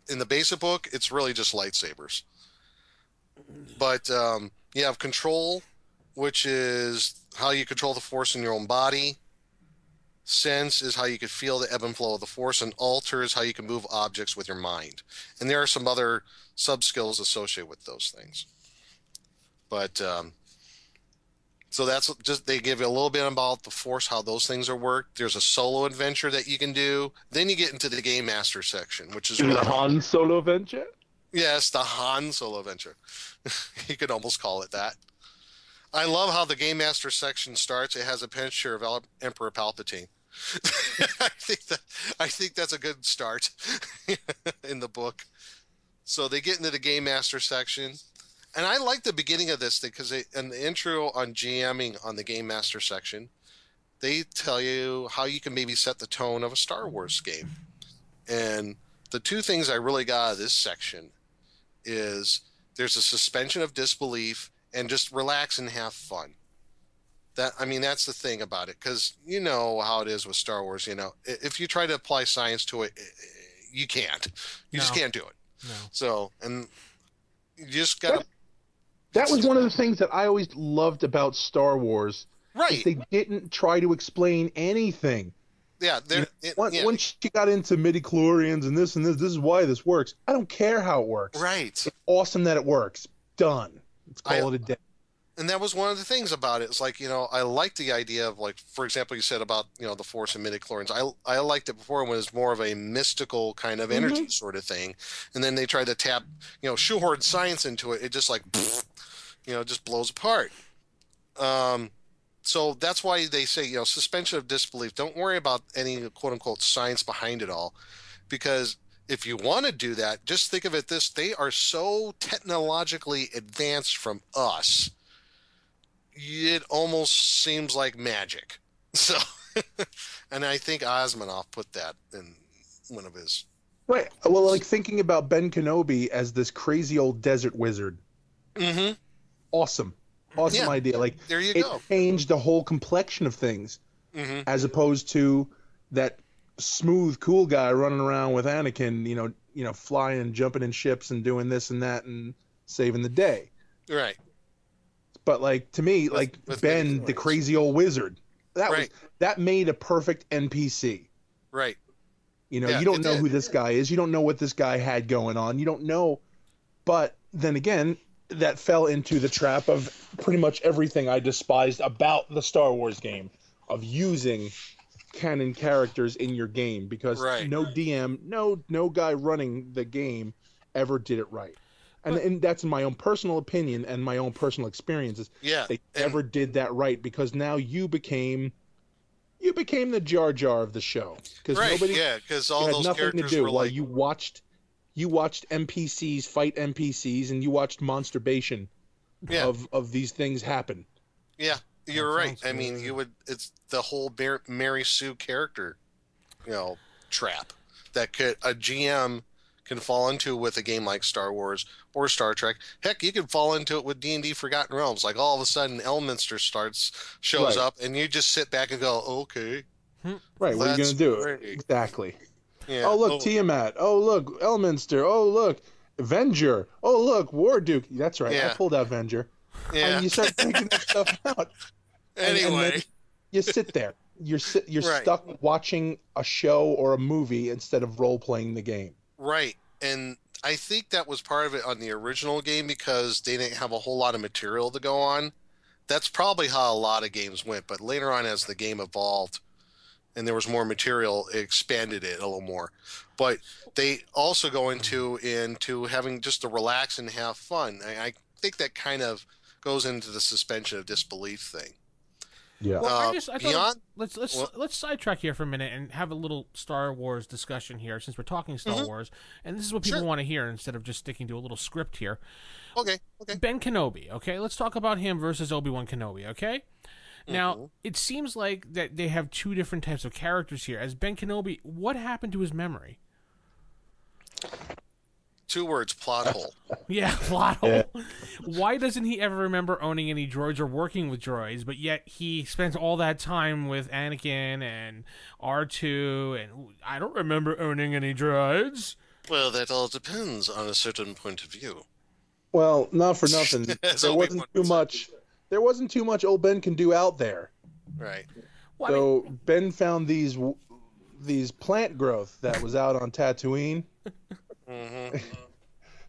Speaker 3: in the basic book, it's really just lightsabers. But um, you have control, which is how you control the force in your own body. Sense is how you can feel the ebb and flow of the force, and alter is how you can move objects with your mind. And there are some other sub skills associated with those things. But um, so that's just they give you a little bit about the force, how those things are worked. There's a solo adventure that you can do. Then you get into the game master section, which is
Speaker 4: The Han Solo adventure.
Speaker 3: Yes, the Han Solo adventure. you could almost call it that. I love how the Game Master section starts. It has a picture of Emperor Palpatine. I think that I think that's a good start in the book. So they get into the Game Master section, and I like the beginning of this thing because in the intro on GMing on the Game Master section, they tell you how you can maybe set the tone of a Star Wars game. And the two things I really got out of this section is there's a suspension of disbelief and just relax and have fun. That I mean, that's the thing about it because you know how it is with Star Wars. You know, if you try to apply science to it, i- i- you can't. You just can't do it.
Speaker 2: No.
Speaker 3: So, and you just gotta
Speaker 4: That was one of the things that I always loved about Star Wars.
Speaker 3: right.
Speaker 4: They didn't try to explain anything.
Speaker 3: yeah, there. it-
Speaker 4: Once,
Speaker 3: yeah,
Speaker 4: once you got into midichlorians and this and this, this is why this works. I don't care how it works.
Speaker 3: right.
Speaker 4: It's awesome that it works. Done. Let's call
Speaker 3: I-
Speaker 4: it a day.
Speaker 3: and that was one of the things about it. It's like you know, I like the idea of like, for example, you said about you know the force and midichlorians. I I liked it before when it was more of a mystical kind of energy sort of thing, and then they tried to tap you know shoehorn science into it. It just like you know just blows apart. Um, so that's why they say you know suspension of disbelief. Don't worry about any quote unquote science behind it all, because if you want to do that, just think of it this: they are so technologically advanced from us it almost seems like magic. So, and I think Asimov put that in one of his.
Speaker 4: Right. Well, like thinking about Ben Kenobi as this crazy old desert wizard.
Speaker 3: Mm-hmm.
Speaker 4: Awesome. Awesome
Speaker 3: Yeah.
Speaker 4: idea. Like
Speaker 3: There you
Speaker 4: it
Speaker 3: go.
Speaker 4: changed the whole complexion of things
Speaker 3: Mm-hmm.
Speaker 4: as opposed to that smooth, cool guy running around with Anakin, you know, you know, flying and jumping in ships and doing this and that and saving the day.
Speaker 3: Right.
Speaker 4: But like to me, like
Speaker 3: with
Speaker 4: Ben, the crazy old wizard, that
Speaker 3: Right.
Speaker 4: was that made a perfect NPC.
Speaker 3: Right.
Speaker 4: You know,
Speaker 3: Yeah,
Speaker 4: you don't know
Speaker 3: did.
Speaker 4: who this guy is. You don't know what this guy had going on. You don't know. But then again, that fell into the trap of pretty much everything I despised about the Star Wars game of using canon characters in your game because
Speaker 3: Right.
Speaker 4: no DM, no no guy running the game ever did it right. And,
Speaker 2: But-
Speaker 4: and that's my own personal opinion and my own personal experiences.
Speaker 3: Yeah.
Speaker 4: They
Speaker 3: and-
Speaker 4: never did that right because now you became you became the Jar Jar of the show because
Speaker 3: Right.
Speaker 4: nobody
Speaker 3: yeah. Because all those
Speaker 4: nothing to
Speaker 3: characters
Speaker 4: do
Speaker 3: were
Speaker 4: while
Speaker 3: like.
Speaker 4: you watched you watched NPCs fight NPCs and you watched masturbation
Speaker 3: Yeah.
Speaker 4: of of these things happen.
Speaker 3: Yeah. You're
Speaker 2: That
Speaker 3: right. I mean,
Speaker 2: familiar.
Speaker 3: you would. It's the whole Mar- Mary Sue character, you know, trap that could a GM can fall into with a game like Star Wars or Star Trek. Heck, you could fall into it with D and D Forgotten Realms. Like all of a sudden, Elminster starts shows
Speaker 4: Right.
Speaker 3: up, and you just sit back and go, "Okay, hmm.
Speaker 4: Right, what are you gonna do?
Speaker 3: great.
Speaker 4: Exactly.
Speaker 3: yeah."
Speaker 4: Oh look, oh. Tiamat. Oh look, Elminster. Oh look, Avenger. Oh look, War Duke. That's right. I pulled out Avenger.
Speaker 3: yeah.
Speaker 4: And you start taking that stuff out. And- and
Speaker 3: anyway,
Speaker 4: you sit there. You're sit, you're
Speaker 3: Right.
Speaker 4: stuck watching a show or a movie instead of role playing the game.
Speaker 3: Right. And I think that was part of it on the original game because they didn't have a whole lot of material to go on. That's probably how a lot of games went. But later on, as the game evolved and there was more material, it expanded it a little more. But they also go into into having just to relax and have fun. I, I think that kind of goes into the suspension of disbelief thing.
Speaker 4: Yeah.
Speaker 2: Well, I
Speaker 3: Uh,
Speaker 2: just I thought
Speaker 3: beyond
Speaker 2: let's let's
Speaker 3: well-
Speaker 2: let's sidetrack here for a minute and have a little Star Wars discussion here since we're talking Star
Speaker 3: Mhm.
Speaker 2: Wars, and this is what people
Speaker 3: Sure.
Speaker 2: want to hear instead of just sticking to a little script here.
Speaker 3: okay, okay.
Speaker 2: Ben Kenobi, okay? Let's talk about him versus Obi Wan Kenobi, okay? Now,
Speaker 3: Mhm.
Speaker 2: it seems like that they have two different types of characters here. As Ben Kenobi, what happened to his memory?
Speaker 3: Two words: plot hole.
Speaker 2: Yeah, plot hole. Why doesn't he ever remember owning any droids or working with droids, but yet he spends all that time with Anakin and R2 and I don't remember owning any droids.
Speaker 3: Well, that all depends on a certain point of view.
Speaker 4: Well, not for nothing.
Speaker 3: As
Speaker 4: there wasn't too much. There wasn't too much old Ben can do out there.
Speaker 3: Right.
Speaker 2: Well, I mean,
Speaker 4: So Ben found these these plant growth that was out on Tatooine.
Speaker 3: hmm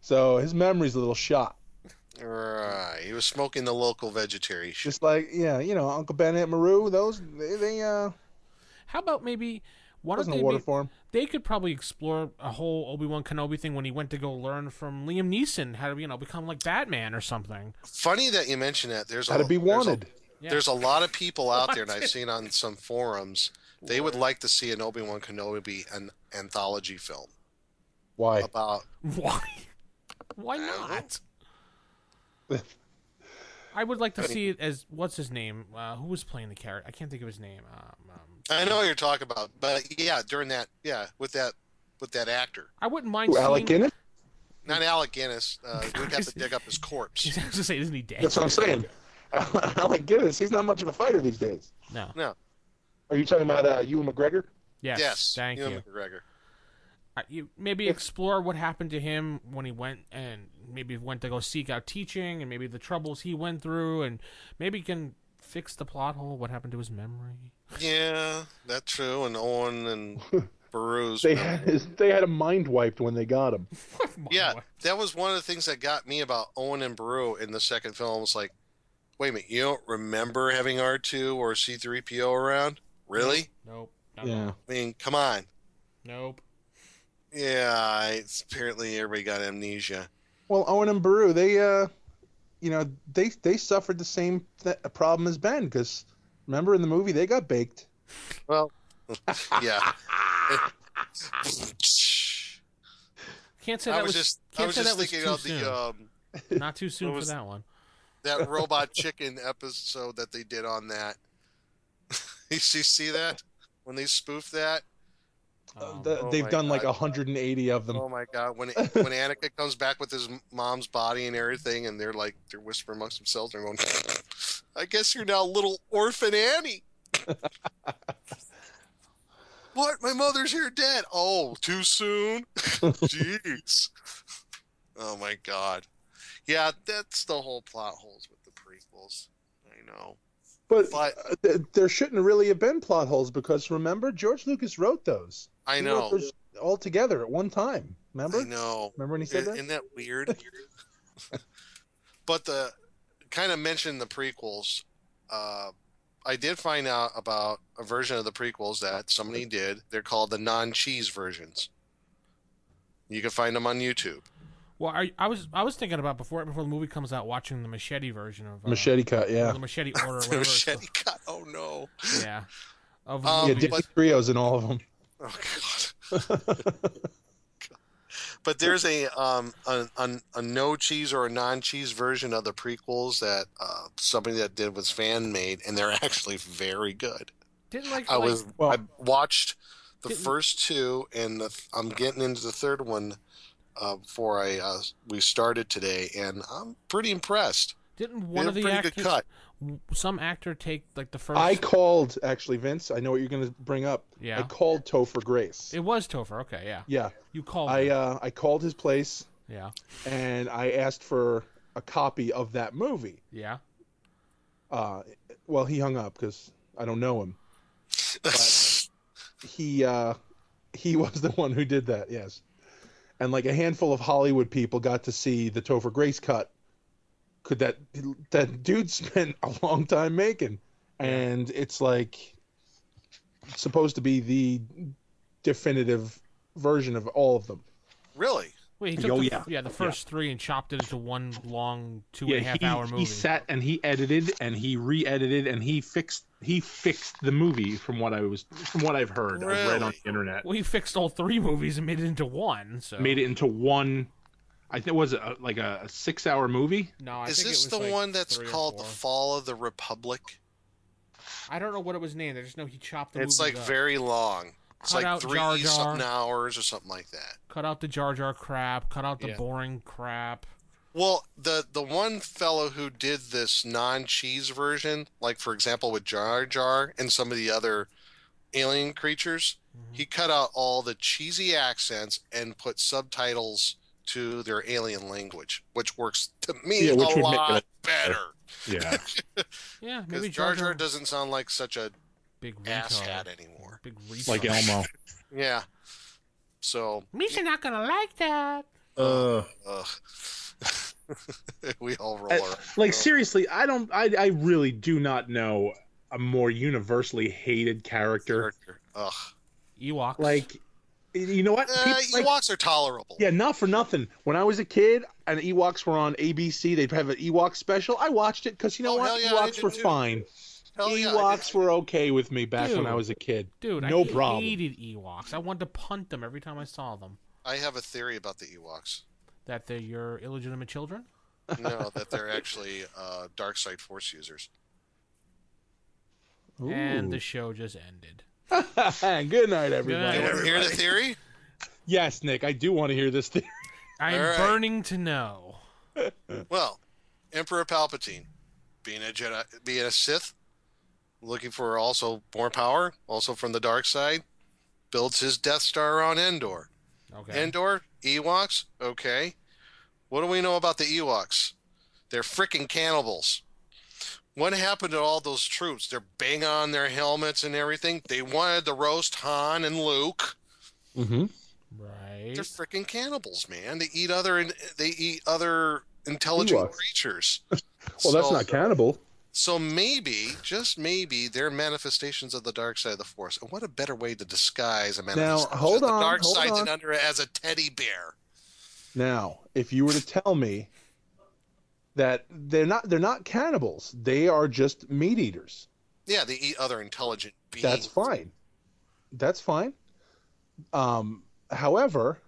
Speaker 4: So his memory's a little shot.
Speaker 3: Right. He was smoking the local vegetarian.
Speaker 4: Just like yeah, you know, Uncle Ben, Aunt Beru, those they, they uh
Speaker 2: how about maybe why don't they
Speaker 4: no water
Speaker 2: be-
Speaker 4: for him.
Speaker 2: they could probably explore a whole Obi-Wan Kenobi thing when he went to go learn from Liam Neeson how to, you know, become like Batman or something.
Speaker 3: Funny that you mention that. There's
Speaker 4: How
Speaker 3: a,
Speaker 4: to be
Speaker 3: there's a-
Speaker 4: wanted.
Speaker 2: Yeah.
Speaker 3: There's a lot of people out there, and I've seen on some forums, they would like to see an Obi Wan Kenobi an anthology film
Speaker 4: Why?
Speaker 3: about.
Speaker 2: Why? Why
Speaker 3: don't
Speaker 2: I would like to see it as what's his name? Uh, who was playing the character? I can't think of his name. Um, um,
Speaker 3: I know what you're talking about, but yeah, during that, yeah, with that, with that actor,
Speaker 2: I wouldn't mind
Speaker 4: Who, Alec
Speaker 2: seeing.
Speaker 4: Guinness?
Speaker 3: not Alec Guinness. Uh, we'd have to dig up his corpse.
Speaker 2: was going to say, isn't he dead?
Speaker 4: That's what I'm saying. Alec Guinness, he's not much of a fighter these days.
Speaker 2: No.
Speaker 3: No.
Speaker 4: Are you talking about uh, Ewan McGregor?
Speaker 2: Yes.
Speaker 3: yes,
Speaker 2: Thank
Speaker 3: Ewan
Speaker 2: you.
Speaker 3: McGregor.
Speaker 2: You. Maybe explore what happened to him when he went and maybe went to go seek out teaching and maybe the troubles he went through and maybe can fix the plot hole. What happened to his memory?
Speaker 3: Yeah, that's true. And Owen and Beru's.
Speaker 4: They had his, they had him mind wiped when they got him.
Speaker 3: Yeah, that was one of the things that got me about Owen and Baru in the second film. Was like, wait a minute, you don't remember having R two or C three PO around? Really?
Speaker 2: Nope.
Speaker 4: Yeah.
Speaker 3: I mean, come on.
Speaker 2: Nope.
Speaker 3: Yeah, it's, apparently everybody got amnesia.
Speaker 4: Well, Owen and Beru, they uh, you know, they they suffered the same th- problem as Ben because remember in the movie they got baked.
Speaker 3: Well, yeah.
Speaker 2: Can't say
Speaker 3: I
Speaker 2: that
Speaker 3: was
Speaker 2: was,
Speaker 3: just, I
Speaker 2: can't
Speaker 3: was
Speaker 2: say
Speaker 3: just
Speaker 2: that was
Speaker 3: thinking
Speaker 2: too
Speaker 3: of
Speaker 2: soon.
Speaker 3: the um,
Speaker 2: Not too soon
Speaker 3: what
Speaker 2: for that one.
Speaker 3: that robot chicken episode that they did on that. you see, see that when they spoof that?
Speaker 2: Um,
Speaker 4: The-
Speaker 3: oh
Speaker 4: they've done like 180 of them.
Speaker 3: Oh my god! When when Anakin comes back with his mom's body and everything, and they're like they're whispering amongst themselves, they're going, "I guess you're now little orphan Annie." what? My mother's here dead. Oh, too soon. Jeez. Oh my god. Yeah, that's the whole plot holes with the prequels. I know.
Speaker 4: But
Speaker 3: But-
Speaker 4: uh, th- there shouldn't really have been plot holes because remember George Lucas wrote those.
Speaker 3: I
Speaker 4: He wrote
Speaker 3: know.
Speaker 4: all together at one time. Remember?
Speaker 3: I know.
Speaker 4: Remember when he said
Speaker 3: Isn't
Speaker 4: that?
Speaker 3: isn't that weird? but the kind of mentioned the prequels. Uh, I did find out about a version of the prequels that somebody did. They're called the non-cheese versions. You can find them on YouTube.
Speaker 2: well, I, I was I was thinking about before before the movie comes out, watching the machete version of uh,
Speaker 4: Machete cut, yeah.
Speaker 2: the machete order, or
Speaker 3: The
Speaker 2: whatever.
Speaker 3: machete cut. Oh no!
Speaker 2: Yeah. Of
Speaker 3: Um,
Speaker 4: yeah,
Speaker 2: movie.
Speaker 4: Dicky Trios in all of them.
Speaker 3: Oh god! but there's a um a, a, a no cheese or a non cheese version of the prequels that uh, somebody that did was fan made, and they're actually very good.
Speaker 2: didn't like,
Speaker 3: I
Speaker 2: like-
Speaker 3: was
Speaker 4: Well-
Speaker 3: I watched the first two, and the, I'm getting into the third one uh, before I uh, we started today, and I'm pretty impressed.
Speaker 2: didn't one of the
Speaker 3: pretty
Speaker 2: actors
Speaker 3: good cut.
Speaker 2: Some actor take like the first
Speaker 4: I called actually, Vince. I know what you're going to bring up.
Speaker 2: Yeah.
Speaker 4: I called Topher Grace.
Speaker 2: It was Topher. Okay, yeah.
Speaker 4: yeah,
Speaker 2: You called.
Speaker 4: I
Speaker 2: him.
Speaker 4: uh, I called his place
Speaker 2: yeah.
Speaker 4: and I asked for a copy of that movie.
Speaker 2: Yeah.
Speaker 4: Uh, well, he hung up because I don't know him. He uh, he was the one who did that. Yes, and like a handful of Hollywood people got to see the Topher Grace cut. Could that that dude spent a long time making, and it's like supposed to be the definitive version of all of them.
Speaker 3: really?
Speaker 2: Wait, he oh, took
Speaker 4: Oh,
Speaker 2: the,
Speaker 4: yeah.
Speaker 2: yeah, the first three and chopped it into one long two and a half
Speaker 4: he,
Speaker 2: hour movie.
Speaker 4: he sat and he edited and he re-edited and he fixed he fixed the movie from what I was from what I've heard. I've read on the internet.
Speaker 2: well, he fixed all three movies and made it into one. So
Speaker 4: Made it into one. I think it was a, like a, a six-hour movie.
Speaker 2: No, I
Speaker 3: Is
Speaker 2: think it was.
Speaker 3: Is this the
Speaker 2: like
Speaker 3: one that's called The. Fall of the Republic?
Speaker 2: I don't know what it was named. I just know he chopped the
Speaker 3: It's
Speaker 2: movies
Speaker 3: like
Speaker 2: up.
Speaker 3: very long. It's
Speaker 2: Cut
Speaker 3: like
Speaker 2: out
Speaker 3: three
Speaker 2: Jar Jar.
Speaker 3: something hours or something like that.
Speaker 2: cut out the Jar Jar crap. Cut out the
Speaker 3: Yeah.
Speaker 2: boring crap.
Speaker 3: Well, the the one fellow who did this non-cheese version, like for example with Jar Jar and some of the other alien creatures,
Speaker 2: Mm-hmm.
Speaker 3: he cut out all the cheesy accents and put subtitles to their alien language, which works to me
Speaker 4: Yeah, which
Speaker 3: a
Speaker 4: would make
Speaker 3: lot
Speaker 4: it
Speaker 3: better.
Speaker 4: Yeah.
Speaker 2: Yeah,
Speaker 3: Because
Speaker 2: maybe
Speaker 3: Jar
Speaker 2: Jar
Speaker 3: Jar
Speaker 2: Jar
Speaker 3: doesn't sound like such a
Speaker 2: big
Speaker 3: ass hat anymore.
Speaker 2: Big retard.
Speaker 4: like Elmo.
Speaker 3: Yeah. So,
Speaker 2: Misha not gonna like that.
Speaker 4: Uh,
Speaker 3: ugh. we all roll
Speaker 4: Uh,
Speaker 3: our
Speaker 4: like seriously, I don't. I I really do not know a more universally hated character.
Speaker 3: character. Ugh.
Speaker 2: Ewoks.
Speaker 4: Like, you know what?
Speaker 3: Uh,
Speaker 4: People- like-
Speaker 3: Ewoks are tolerable.
Speaker 4: Yeah, not for nothing. When I was a kid and Ewoks were on ABC, they'd have an Ewok special. I watched it because you know
Speaker 3: Oh,
Speaker 4: what?
Speaker 3: hell yeah,
Speaker 4: Ewoks were
Speaker 3: too.
Speaker 4: fine.
Speaker 3: Hell
Speaker 4: Ewoks
Speaker 3: did.
Speaker 4: were okay with me back when I was a kid.
Speaker 2: dude,
Speaker 4: no
Speaker 2: I
Speaker 4: problem.
Speaker 2: hated Ewoks. I wanted to punt them every time I saw them.
Speaker 3: I have a theory about the Ewoks.
Speaker 2: That they're your illegitimate children.
Speaker 3: No, that they're actually uh, dark side force users.
Speaker 2: And the show just ended.
Speaker 4: Good night, everybody.
Speaker 3: You
Speaker 2: night.
Speaker 3: want to hear the theory?
Speaker 4: Yes, Nick, I do want to hear this. Thing.
Speaker 2: I'm
Speaker 3: All right.
Speaker 2: burning to know.
Speaker 3: Well, Emperor Palpatine, being a Jedi, being a Sith, looking for also more power, also from the dark side, builds his Death Star on Endor.
Speaker 2: Okay.
Speaker 3: Endor, Ewoks, okay. What do we know about the Ewoks? They're freaking cannibals. What happened to all those troops? They're banging on their helmets and everything. They wanted to roast Han and Luke.
Speaker 4: Mm-hmm.
Speaker 2: right.
Speaker 3: They're freaking cannibals, man. They eat other they eat other intelligent
Speaker 4: Ewoks.
Speaker 3: creatures.
Speaker 4: Well, that's not cannibal.
Speaker 3: So maybe, just maybe, they're manifestations of the dark side of the Force. And what a better way to disguise a manifestation
Speaker 4: hold
Speaker 3: of the dark
Speaker 4: hold
Speaker 3: side
Speaker 4: on.
Speaker 3: than under it as a teddy bear.
Speaker 4: Now, if you were to tell me that they're not they're not cannibals, they are just meat eaters.
Speaker 3: Yeah, they eat other intelligent beings.
Speaker 4: That's fine. That's fine. Um, however,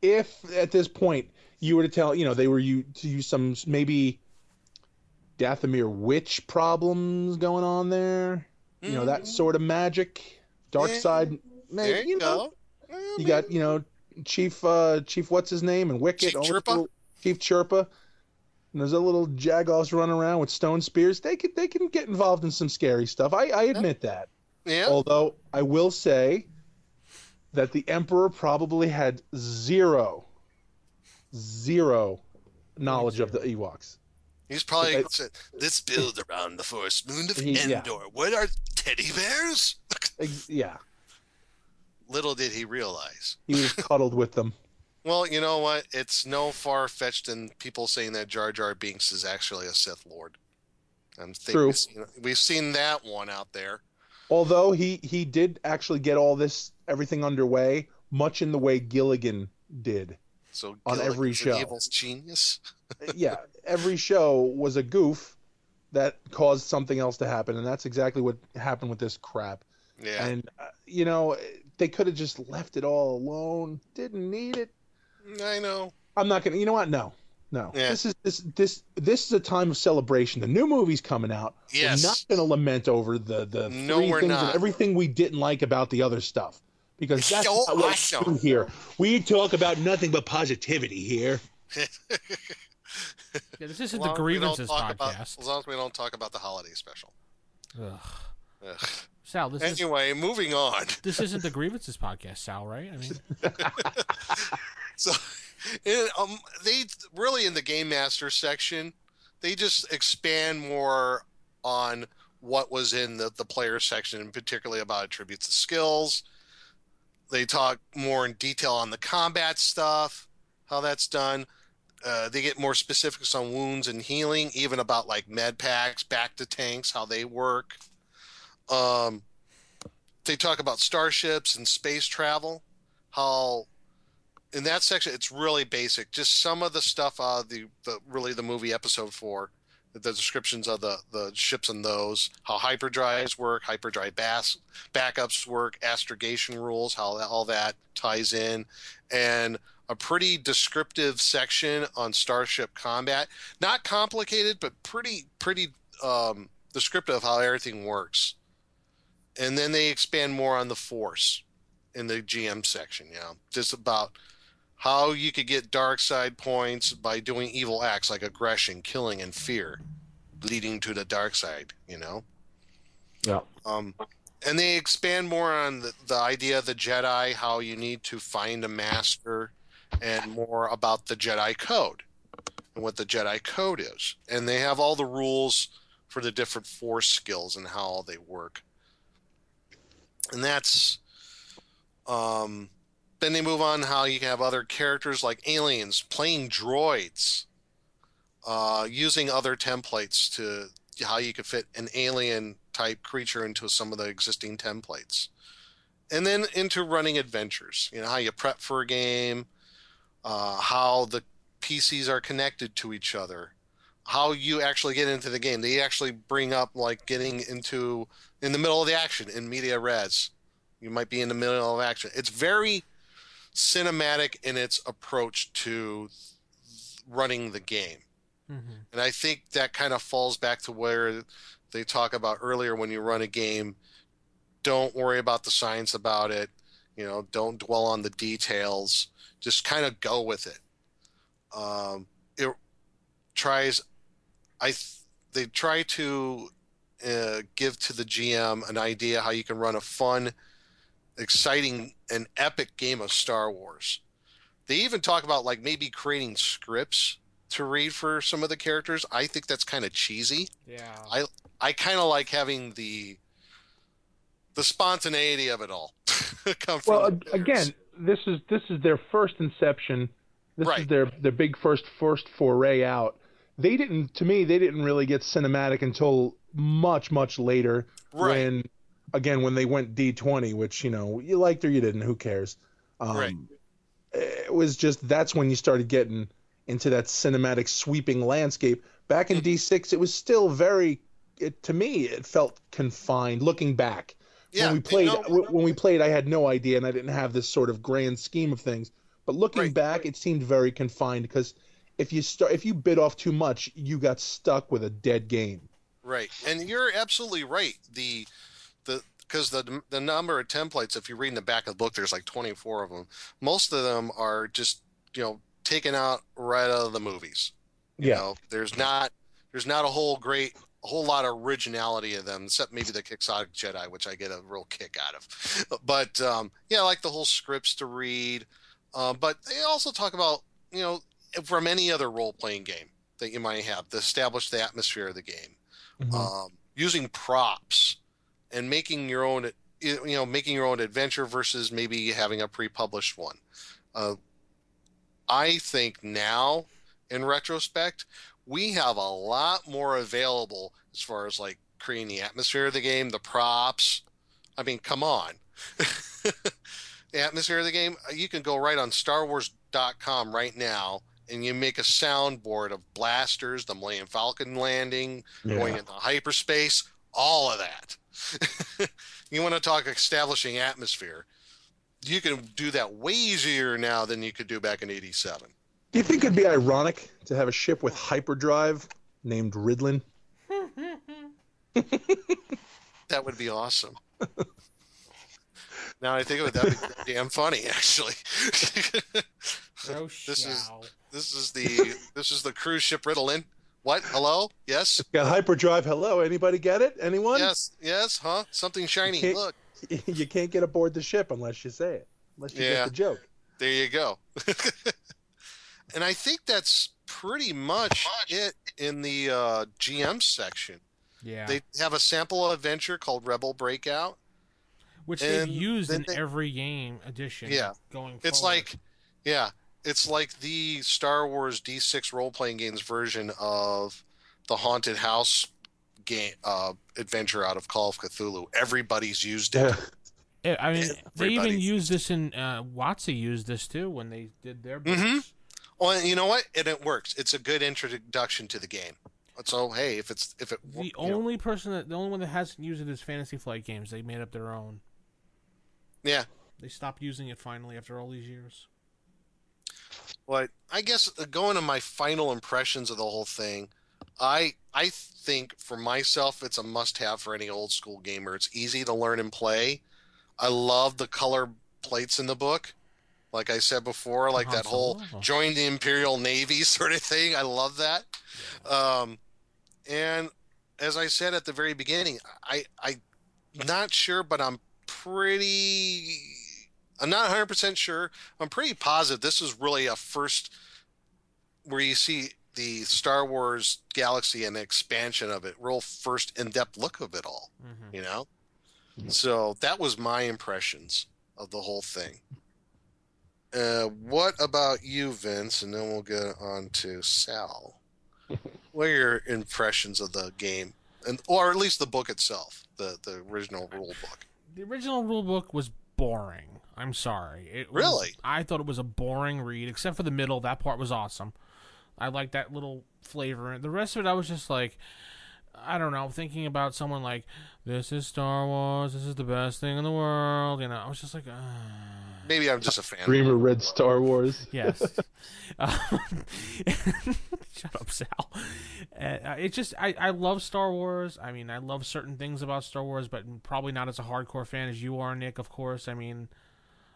Speaker 4: if at this point you were to tell, you know, they were you to use some maybe Dathomir witch problems going on there, you know, that sort of magic, dark
Speaker 3: Yeah.
Speaker 4: side.
Speaker 3: There you,
Speaker 4: you know,
Speaker 3: go.
Speaker 4: You got you know Chief uh Chief what's his name and Wicket
Speaker 3: Chief Chirpa?
Speaker 4: Chief Chirpa. And there's a little jagoffs running around with stone spears. They can they can get involved in some scary stuff. I, I admit that.
Speaker 3: yeah.
Speaker 4: Although I will say that the Emperor probably had zero, zero knowledge of the Ewoks.
Speaker 3: He's probably
Speaker 4: I-
Speaker 3: said, "Let's build around the forest moon of
Speaker 4: He- yeah.
Speaker 3: Endor. What are teddy bears?"
Speaker 4: Yeah,
Speaker 3: Little did he realize.
Speaker 4: he was cuddled with them.
Speaker 3: Well, you know what? It's no far fetched than people saying that Jar Jar Binks is actually a Sith Lord. I'm thinking
Speaker 4: True.
Speaker 3: We've seen, that one out there.
Speaker 4: Although he he did actually get all this everything underway, much in the way Gilligan did.
Speaker 3: So
Speaker 4: On every
Speaker 3: Gilligan's
Speaker 4: show.
Speaker 3: evil's genius.
Speaker 4: yeah, every show was a goof that caused something else to happen, and that's exactly what happened with this crap.
Speaker 3: Yeah.
Speaker 4: And uh, you know, they could have just left it all alone. Didn't need it.
Speaker 3: I know.
Speaker 4: I'm not gonna. You know what? No, no.
Speaker 3: Yeah.
Speaker 4: This is this this this is a time of celebration. The new movie's coming out.
Speaker 3: Yes.
Speaker 4: We're not gonna lament over the the
Speaker 3: No,
Speaker 4: three
Speaker 3: we're
Speaker 4: things
Speaker 3: not.
Speaker 4: and everything we didn't like about the other stuff. Because that's
Speaker 3: So
Speaker 4: not what we do here. We talk about nothing but positivity here.
Speaker 2: Yeah, this isn't the
Speaker 3: long don't
Speaker 2: grievances
Speaker 3: talk about-
Speaker 2: podcast.
Speaker 3: as long as we don't talk about the holiday special.
Speaker 2: Ugh.
Speaker 3: Ugh.
Speaker 2: Sal, this is
Speaker 3: Anyway, moving on.
Speaker 2: this isn't the grievances podcast, Sal, right? I mean,
Speaker 3: So, um, they really in the game master section, they just expand more on what was in the the player section, and particularly about attributes of skills. They talk more in detail on the combat stuff, how that's done. Uh, they get more specifics on wounds and healing, even about like med packs, back to tanks, how they work. Um, they talk about starships and space travel, how in that section, it's really basic. Just some of the stuff of the, the really the movie episode four, the descriptions of the the ships and those, how hyperdrives work, hyperdrive bas- backups work, astrogation rules, how that, all that ties in, and a pretty descriptive section on starship combat. Not complicated, but pretty pretty um, descriptive of how everything works. And then they expand more on the force in the GM section, you know, just about how you could get dark side points by doing evil acts like aggression, killing, and fear, leading to the dark side, you know?
Speaker 4: Yeah.
Speaker 3: Um, and they expand more on the, the idea of the Jedi, how you need to find a master, and more about the Jedi Code and what the Jedi Code is. And they have all the rules for the different force skills and how they work. And that's um then they move on how you can have other characters like aliens playing droids uh, using other templates to how you could fit an alien type creature into some of the existing templates. And then into running adventures you know how you prep for a game uh, how the pcs are connected to each other how you actually get into the game. They actually bring up like getting into in the middle of the action in media res. You might be in the middle of action. It's very cinematic in its approach to running the game.
Speaker 2: Mm-hmm.
Speaker 3: And I think that kind of falls back to where they talk about earlier when you run a game, don't worry about the science about it. You know, don't dwell on the details. Just kind of go with it. Um, it tries, I, th- they try to uh, give to the GM an idea how you can run a fun, exciting and epic game of Star Wars. They even talk about like maybe creating scripts to read for some of the characters. I think that's kind of cheesy.
Speaker 2: Yeah.
Speaker 3: I I kind of like having the the spontaneity of it all. come from
Speaker 4: Well,
Speaker 3: the
Speaker 4: ag-
Speaker 3: players.
Speaker 4: again, this is this is their first inception. This is their their big first first foray out. They didn't, to me, they didn't really get cinematic until much much later.
Speaker 3: right,
Speaker 4: When again, when they went D twenty, which you know you liked or you didn't, who cares? Um,
Speaker 3: Right.
Speaker 4: It was just that's when you started getting into that cinematic sweeping landscape. Back in
Speaker 3: Mhm.
Speaker 4: D six, it was still very. It, to me, it felt confined. Looking back,
Speaker 3: yeah.
Speaker 4: when we played when we played i had no idea and i didn't have this sort of grand scheme of things but looking
Speaker 3: Right.
Speaker 4: back it seemed very confined because if you start if you bit off too much you got stuck with a dead game
Speaker 3: Right, and you're absolutely right. The because the the number of templates, if you read in the back of the book, there's like 24 of them. Most of them are just you know taken out right out of the movies. You
Speaker 4: yeah
Speaker 3: know, there's not there's not a whole great a whole lot of originality in them, except maybe the Quixotic Jedi, which I get a real kick out of. But um, yeah, I like the whole scripts to read. Um, but they also talk about you know from any other role playing game that you might have to establish the atmosphere of the game
Speaker 4: Mhm.
Speaker 3: um, using props and making your own you know making your own adventure versus maybe having a pre-published one. Uh, i think now in retrospect we have a lot more available as far as like creating the atmosphere of the game the props. I mean come on. The atmosphere of the game uh, you can go right on starwars.com right now and you make a soundboard of blasters the millennium falcon landing going into hyperspace, all of that. you want to talk establishing atmosphere. You can do that way easier now than you could do back in 87.
Speaker 4: do you think it'd be ironic to have a ship with hyperdrive named Ritalin
Speaker 3: That would be awesome. now I think of it, that'd be damn funny, actually. This is- this is the this is the cruise ship Ritalin. What? Hello? Yes?
Speaker 4: got hyperdrive hello anybody get it anyone
Speaker 3: Yes? Yes? Huh? Something shiny.
Speaker 4: can't-
Speaker 3: Look,
Speaker 4: you can't get aboard the ship unless you say it unless you
Speaker 3: Yeah.
Speaker 4: get the joke
Speaker 3: there you go. and I think that's pretty much it in the uh, GM section.
Speaker 2: Yeah.
Speaker 3: They have a sample adventure called Rebel Breakout.
Speaker 2: Which they've used in
Speaker 3: they-
Speaker 2: every game edition.
Speaker 3: Yeah.
Speaker 2: Going
Speaker 3: It's
Speaker 2: forward.
Speaker 3: like, yeah, it's like the Star Wars D6 role playing games version of the Haunted House game uh, adventure out of Call of Cthulhu. Everybody's used it.
Speaker 4: yeah
Speaker 2: Yeah, I mean, they even used this in uh, WotC used this too when they did their books.
Speaker 3: Mhm. Well, you know what? And it works. It's a good introduction to the game. So hey, if it's if it
Speaker 2: The
Speaker 3: you know,
Speaker 2: only person that the only one that hasn't used it is Fantasy Flight Games. They made up their own.
Speaker 3: yeah.
Speaker 2: They stopped using it finally after all these years.
Speaker 3: But I guess uh, going to my final impressions of the whole thing, I I think for myself it's a must-have for any old school gamer. It's easy to learn and play. I love the color plates in the book. Like I said before, like
Speaker 2: Han
Speaker 3: that whole join the Imperial Navy sort of thing. I love that. Um, and as I said at the very beginning, I I not sure, but I'm pretty. I'm not 100 percent sure. I'm pretty positive this is really a first where you see the Star Wars galaxy and the expansion of it, real first in-depth look of it all.
Speaker 2: hmm
Speaker 3: You know, so that was my impressions of the whole thing. Uh, what about you, Vince? And then we'll get on to Sal. what are your impressions of the game, and or at least the book itself, the the original rule book?
Speaker 2: The original rule book was boring. I'm sorry. It was-
Speaker 3: Really?
Speaker 2: I thought it was a boring read, except for the middle. That part was awesome. I liked that little flavor. in. The rest of it, I was just like, I don't know, thinking about someone like, this is Star Wars. This is the best thing in the world. You know, I was just like, ah.
Speaker 3: Maybe I'm just a fan.
Speaker 4: Dreamer read Star Wars.
Speaker 2: Yes. shut up, Sal. Uh, it just, I, I love Star Wars. I mean, I love certain things about Star Wars, but probably not as a hardcore fan as you are, Nick, of course. I mean,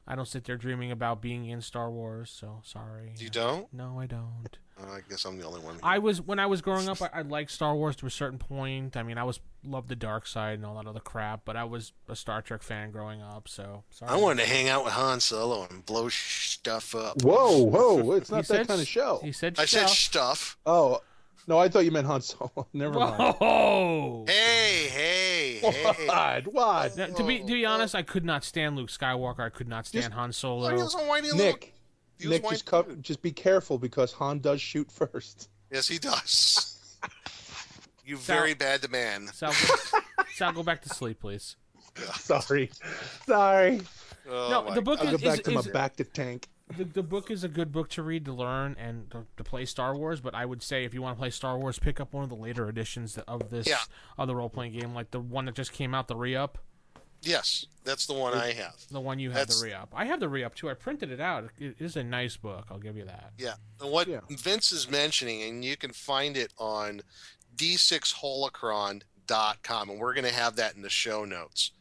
Speaker 2: I don't sit there dreaming about being in Star Wars, so sorry.
Speaker 3: You don't?
Speaker 2: No, I don't.
Speaker 3: Uh, I guess I'm the only one.
Speaker 2: I was when I was growing up. I, I liked Star Wars to a certain point. I mean, I was loved the dark side and all that other crap, but I was a Star Trek fan growing up. So sorry.
Speaker 3: I wanted to hang out with Han Solo and blow stuff up.
Speaker 4: Whoa, whoa! It's
Speaker 2: He
Speaker 4: not
Speaker 2: said
Speaker 4: that kind of show.
Speaker 2: He said.
Speaker 3: I said
Speaker 2: stuff.
Speaker 3: stuff.
Speaker 4: Oh, no, I thought you meant Han Solo. Never mind.
Speaker 2: Whoa!
Speaker 3: Hey, hey, hey.
Speaker 4: What? What?
Speaker 2: Now, to be to be honest, I could not stand Luke Skywalker. I could not stand
Speaker 4: Just-
Speaker 2: Han
Speaker 3: Why
Speaker 2: Solo.
Speaker 3: are you so whiny little-
Speaker 4: Nick,
Speaker 3: he was
Speaker 4: Nick,
Speaker 3: whiny
Speaker 4: just co- just be careful because Han does shoot first.
Speaker 3: Yes, he does. you
Speaker 2: Sal-
Speaker 3: very bad man.
Speaker 2: Sal, Sal, go back to sleep, please.
Speaker 4: Sorry, sorry.
Speaker 3: Oh,
Speaker 2: No,
Speaker 3: my
Speaker 2: the book
Speaker 4: I'll
Speaker 2: is,
Speaker 4: go back
Speaker 2: is,
Speaker 4: to my
Speaker 2: is-
Speaker 4: back to tank.
Speaker 2: The, the book is a good book to read to learn and to, to play Star Wars. But I would say if you want to play Star Wars, pick up one of the later editions of this
Speaker 3: Yeah.
Speaker 2: other role playing game, like the one that just came out, the re up.
Speaker 3: Yes, that's the one I have.
Speaker 2: The one you have
Speaker 3: That's-
Speaker 2: the re up. I have the re up too. I printed it out. It is a nice book. I'll give you that.
Speaker 3: Yeah. And what
Speaker 4: Yeah.
Speaker 3: Vince is mentioning, and you can find it on d6holocron.com, and we're going to have that in the show notes,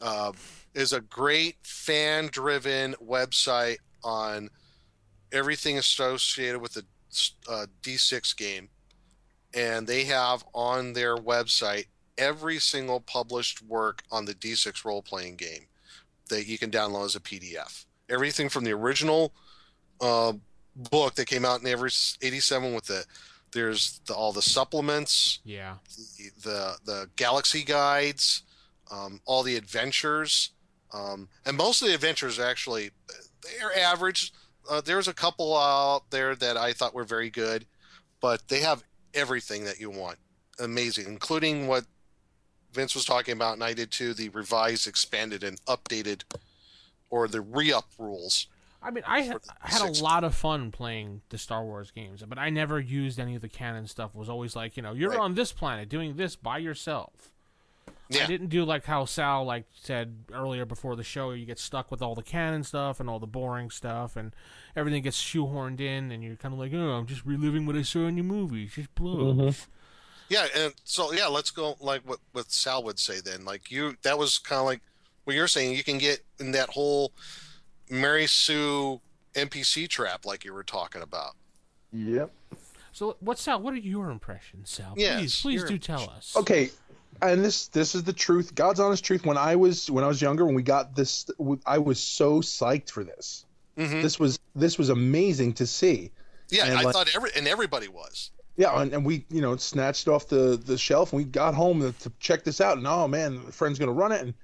Speaker 3: uh, is a great fan driven website on everything associated with the uh, D6 game. And they have on their website every single published work on the D6 role playing game that you can download as a PDF. Everything from the original uh, book that came out in every 87 with the there's the, all the supplements
Speaker 2: Yeah.
Speaker 3: the the, the galaxy guides um, all the adventures um, and most of the adventures are actually they're average uh, there's a couple out there that i thought were very good but they have everything that you want amazing including what vince was talking about and i did too the revised expanded and updated or the re-up rules
Speaker 2: I mean, I,
Speaker 3: For
Speaker 2: ha-
Speaker 3: the
Speaker 2: I had a lot of fun playing the Star Wars games, but I never used any of the canon stuff. It was always like, you know, you're
Speaker 3: Right.
Speaker 2: on this planet doing this by yourself.
Speaker 3: Yeah
Speaker 2: I didn't do like how Sal like said earlier before the show. You get stuck with all the canon stuff and all the boring stuff, and everything gets shoehorned in, and you're kind of like, oh, I'm just reliving what I saw in your movies. Just blows. Mm-hmm.
Speaker 3: Yeah, and so yeah, let's go like what what Sal would say then. Like you, that was kind of like what you're saying. You can get in that whole Mary Sue NPC trap, like you were talking about.
Speaker 4: Yep.
Speaker 2: So, what Sal? What are your impressions, Sal?
Speaker 3: Yes,
Speaker 2: please, please
Speaker 3: your
Speaker 2: do tell us.
Speaker 4: Okay, and this this is the truth, God's honest truth. When I was when I was younger, when we got this, I was so psyched for this.
Speaker 3: hmm
Speaker 4: This was this was amazing to see.
Speaker 3: Yeah,
Speaker 4: And
Speaker 3: I
Speaker 4: like-
Speaker 3: thought every and everybody was.
Speaker 4: Yeah, and, and we you know snatched off the the shelf and we got home to, to check this out. And oh man, the friend's gonna run it, and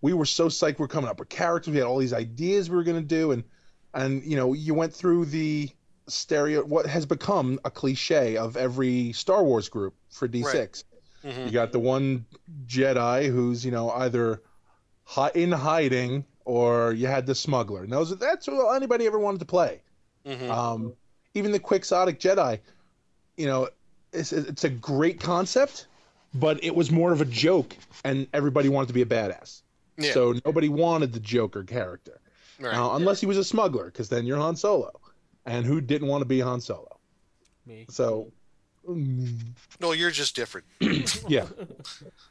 Speaker 4: we were so psyched. We're coming up with characters. We had all these ideas we were gonna do, and and you know you went through the stereo what has become a cliche of every Star Wars group for D6.
Speaker 3: Hmm
Speaker 4: You got the one Jedi who's, you know, either hi- in hiding, or you had the smuggler. And those that's what anybody ever wanted to play.
Speaker 3: Mhm.
Speaker 4: Um, even the Quixotic Jedi, you know, it's, it's a great concept, but it was more of a joke, and everybody wanted to be a badass.
Speaker 3: Yeah.
Speaker 4: So nobody wanted the Joker character,
Speaker 3: right.
Speaker 4: uh, unless he was a smuggler, because then you're Han Solo, and who didn't want to be Han Solo?
Speaker 2: Me.
Speaker 4: So,
Speaker 3: no, you're just different.
Speaker 4: yeah,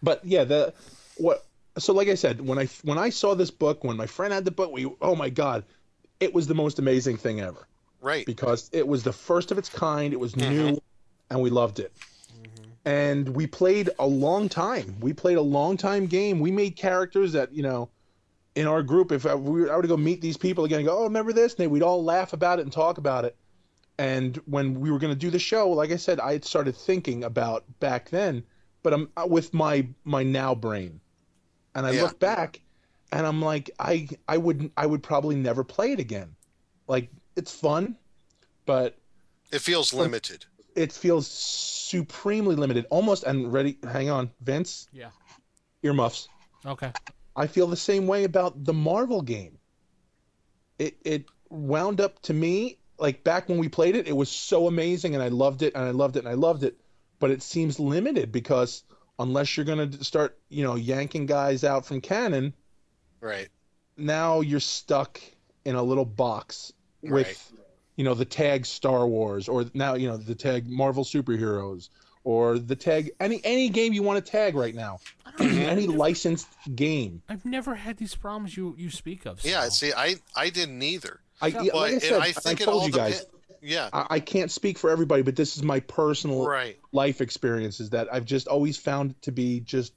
Speaker 4: but yeah, the what? So like I said, when I when I saw this book, when my friend had the book, we oh my god, it was the most amazing thing ever
Speaker 3: Right.
Speaker 4: because it was the first of its kind. It was
Speaker 3: Mhm.
Speaker 4: new, and we loved it. And we played a long time. We played a long time game. We made characters that you know, in our group. If I, we were, I were to go meet these people again, and go, oh, remember this? And they, we'd all laugh about it and talk about it. And when we were going to do the show, like I said, I had started thinking about back then, but I'm uh, with my my now brain, and I
Speaker 3: Yeah.
Speaker 4: look back, and I'm like, I I would I would probably never play it again. Like it's fun, but
Speaker 3: It feels limited.
Speaker 4: it feels supremely limited. Almost and ready. Hang on, Vince.
Speaker 2: Yeah.
Speaker 4: Earmuffs.
Speaker 2: Okay.
Speaker 4: I feel the same way about the Marvel game. It it wound up to me like back when we played it, it was so amazing and I loved it and I loved it and I loved it, but it seems limited because unless you're going to start, you know, yanking guys out from canon,
Speaker 3: Right.
Speaker 4: now you're stuck in a little box with
Speaker 3: Right.
Speaker 4: you know the tag Star Wars or now you know the tag Marvel superheroes or the tag any any game you want to tag right now any licensed game
Speaker 2: I've never had these problems you you speak of.
Speaker 3: Yeah.
Speaker 2: Sal.
Speaker 3: See, I I didn't either.
Speaker 4: I,
Speaker 2: Yeah,
Speaker 4: yeah,
Speaker 3: But
Speaker 4: like I said
Speaker 3: I
Speaker 4: I,
Speaker 3: think it
Speaker 4: told
Speaker 3: all
Speaker 4: you guys
Speaker 3: depen- Yeah.
Speaker 4: I, I can't speak for everybody but this is my personal
Speaker 3: Right.
Speaker 4: life experiences that I've just always found to be just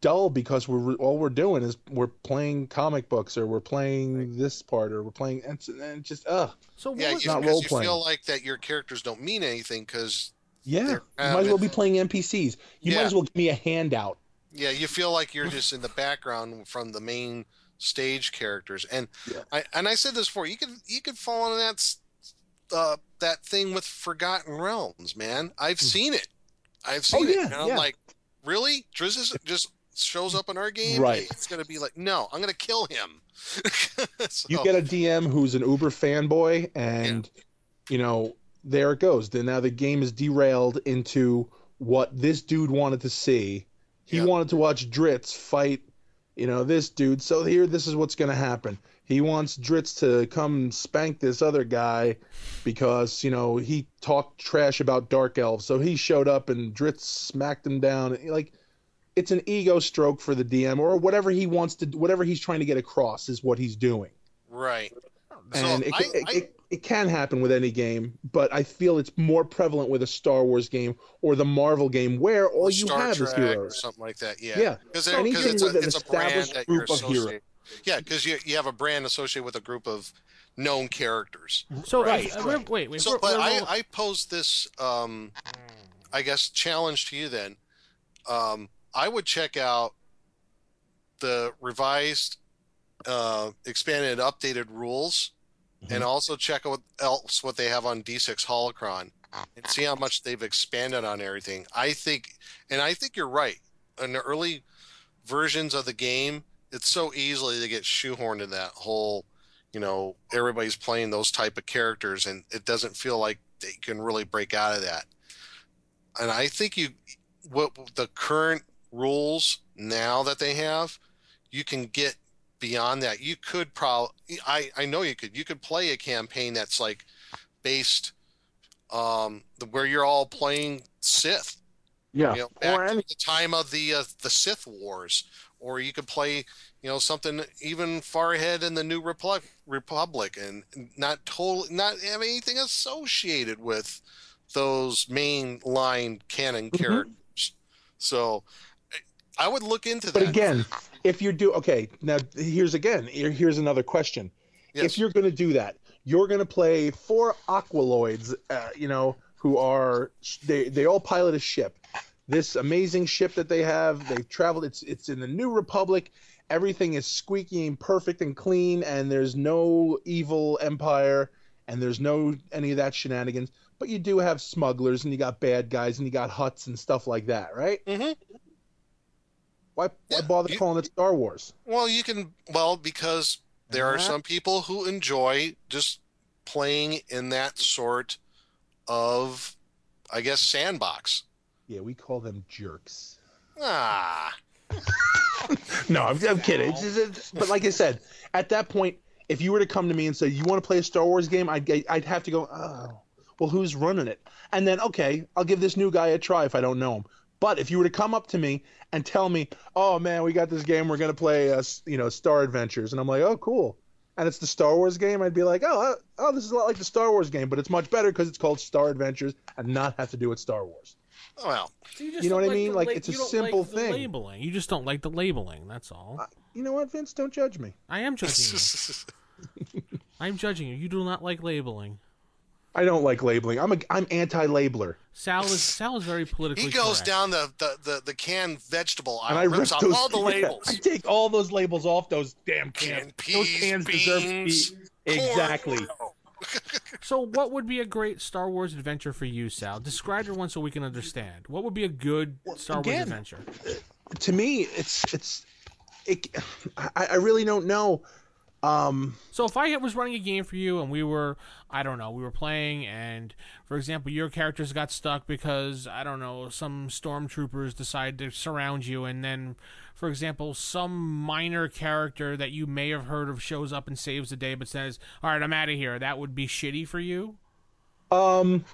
Speaker 4: dull because we're all we're doing is we're playing comic books or we're playing this part or we're playing and and just uh
Speaker 2: So what
Speaker 3: Yeah.
Speaker 2: was,
Speaker 3: You,
Speaker 4: not
Speaker 3: because you
Speaker 4: role-playing.
Speaker 3: feel like that your characters don't mean anything because
Speaker 4: yeah you might as well be playing NPCs you might as well give me a handout
Speaker 3: yeah, you feel like you're just in the background from the main stage characters. And
Speaker 4: Yeah.
Speaker 3: I and I said this before. You could you could fall into that uh, that thing with Forgotten Realms, man. I've seen it. I've seen
Speaker 4: Hmm. Oh,
Speaker 3: it. And I'm
Speaker 4: yeah.
Speaker 3: like, really? Drizzt is- just shows up in our game.
Speaker 4: Right.
Speaker 3: It's gonna be like, no, I'm gonna kill him. So-
Speaker 4: you get a DM who's an uber fanboy and you know there it goes then now the game is derailed into what this dude wanted to see he
Speaker 3: Yeah.
Speaker 4: wanted to watch Drizzt fight you know this dude so here this is what's going to happen. He wants Drizzt to come spank this other guy because you know he talked trash about dark elves. So he showed up and Drizzt smacked him down. Like it's an ego stroke for the dm or whatever he wants to whatever he's trying to get across is what he's doing.
Speaker 3: Right. So
Speaker 4: and it,
Speaker 3: I-
Speaker 4: it,
Speaker 3: I-
Speaker 4: it, it can happen with any game, but I feel it's more prevalent with a Star Wars game or the Marvel game where all you
Speaker 3: Star
Speaker 4: have
Speaker 3: Trek
Speaker 4: is
Speaker 3: or
Speaker 4: heroes.
Speaker 3: something like that. Yeah.
Speaker 4: Yeah.
Speaker 3: Because
Speaker 4: Anything
Speaker 3: it's a,
Speaker 4: with an
Speaker 3: it's a brand
Speaker 4: established
Speaker 3: that you're
Speaker 4: group of heroes.
Speaker 3: associated. Yeah, because you you have a brand associated with a group of known characters.
Speaker 2: so
Speaker 4: Right,
Speaker 2: uh, wait, wait, wait.
Speaker 3: So,
Speaker 2: we're-
Speaker 3: but
Speaker 2: we're
Speaker 3: I,
Speaker 2: roll-
Speaker 3: I posed this, um, I guess, challenge to you then. Um, I would check out the revised, uh, expanded, updated rules, and
Speaker 4: Mhm.
Speaker 3: also check out else what they have on D6 Holocron, and see how much they've expanded on everything. I think, and I think you're right. In the early versions of the game, it's so easily to get shoehorned in that whole you know everybody's playing those type of characters and it doesn't feel like they can really break out of that and i think you what the current rules now that they have you can get beyond that you could probably i i know you could you could play a campaign that's like based um where you're all playing sith
Speaker 4: Yeah.
Speaker 3: you know, back
Speaker 4: or
Speaker 3: to
Speaker 4: any,
Speaker 3: the time of the uh, the Sith Wars, or you could play, you know, something even far ahead in the New Republic, Republic, and not totally not have anything associated with those main line canon
Speaker 4: Mhm.
Speaker 3: characters. So, I would look into that.
Speaker 4: but again, if you do okay, now here's again here's another question.
Speaker 3: yes.
Speaker 4: If you're going to do that, you're going to play four Aqualoids, uh, you know, who are they they all pilot a ship. This amazing ship that they have, they've traveled. It's it's in the New Republic. Everything is squeaky and perfect and clean, and there's no evil empire, and there's no any of that shenanigans. But you do have smugglers, and you got bad guys, and you got Hutts and stuff like that, right?
Speaker 3: Mhm.
Speaker 4: Why, why
Speaker 3: Yeah,
Speaker 4: bother
Speaker 3: you-
Speaker 4: calling it Star Wars?
Speaker 3: Well, you can. Well, because there are
Speaker 4: Uh-huh.
Speaker 3: some people who enjoy just playing in that sort of, I guess, sandbox.
Speaker 4: Yeah, we call them jerks.
Speaker 3: Ah,
Speaker 4: No, I'm, I'm kidding. It's just- it's- but like I said, at that point, if you were to come to me and say you want to play a Star Wars game, I'd I'd have to go. Oh, well, who's running it? And then okay, I'll give this new guy a try if I don't know him. But if you were to come up to me and tell me, "Oh man, we got this game, we're gonna play, uh, you know, Star Adventures," and I'm like, "Oh, cool," and it's the Star Wars game, I'd be like, "Oh, uh, oh, this is a lot like the Star Wars game, but it's much better because it's called Star Adventures and not have to do with Star Wars."
Speaker 3: well,
Speaker 2: So just
Speaker 4: You know
Speaker 2: don't
Speaker 4: what I mean?
Speaker 2: the
Speaker 4: Like,
Speaker 2: la-
Speaker 4: it's a
Speaker 2: don't
Speaker 4: simple
Speaker 2: like the
Speaker 4: thing.
Speaker 2: labeling. You just don't like the labeling. That's all.
Speaker 4: Uh, you know what, Vince? Don't judge me.
Speaker 2: I am judging you. I'm judging you. You do not like labeling.
Speaker 4: I don't like labeling. I'm a I'm anti-labeler.
Speaker 2: Sal is Sal is very politically.
Speaker 3: he goes
Speaker 2: correct.
Speaker 3: down the, the, the, the canned vegetable
Speaker 4: and I rip
Speaker 3: rips off
Speaker 4: those.
Speaker 3: all the
Speaker 4: yeah,
Speaker 3: labels.
Speaker 4: I take all those labels off those damn cans.
Speaker 3: Canned
Speaker 4: those
Speaker 3: peas,
Speaker 4: cans deserve to
Speaker 3: beans,
Speaker 4: be exactly.
Speaker 2: So, what would be a great Star Wars adventure for you, Sal? Describe your one so we can understand. What would be a good Star Wars adventure?
Speaker 4: To me, it's it's. It, I, I really don't know. Um,
Speaker 2: So, if I was running a game for you and we were, I don't know, we were playing, and for example, your characters got stuck because I don't know, some stormtroopers decide to surround you, and then, for example, some minor character that you may have heard of shows up and saves the day, but says, "All right, I'm out of here." That would be shitty for you.
Speaker 4: um,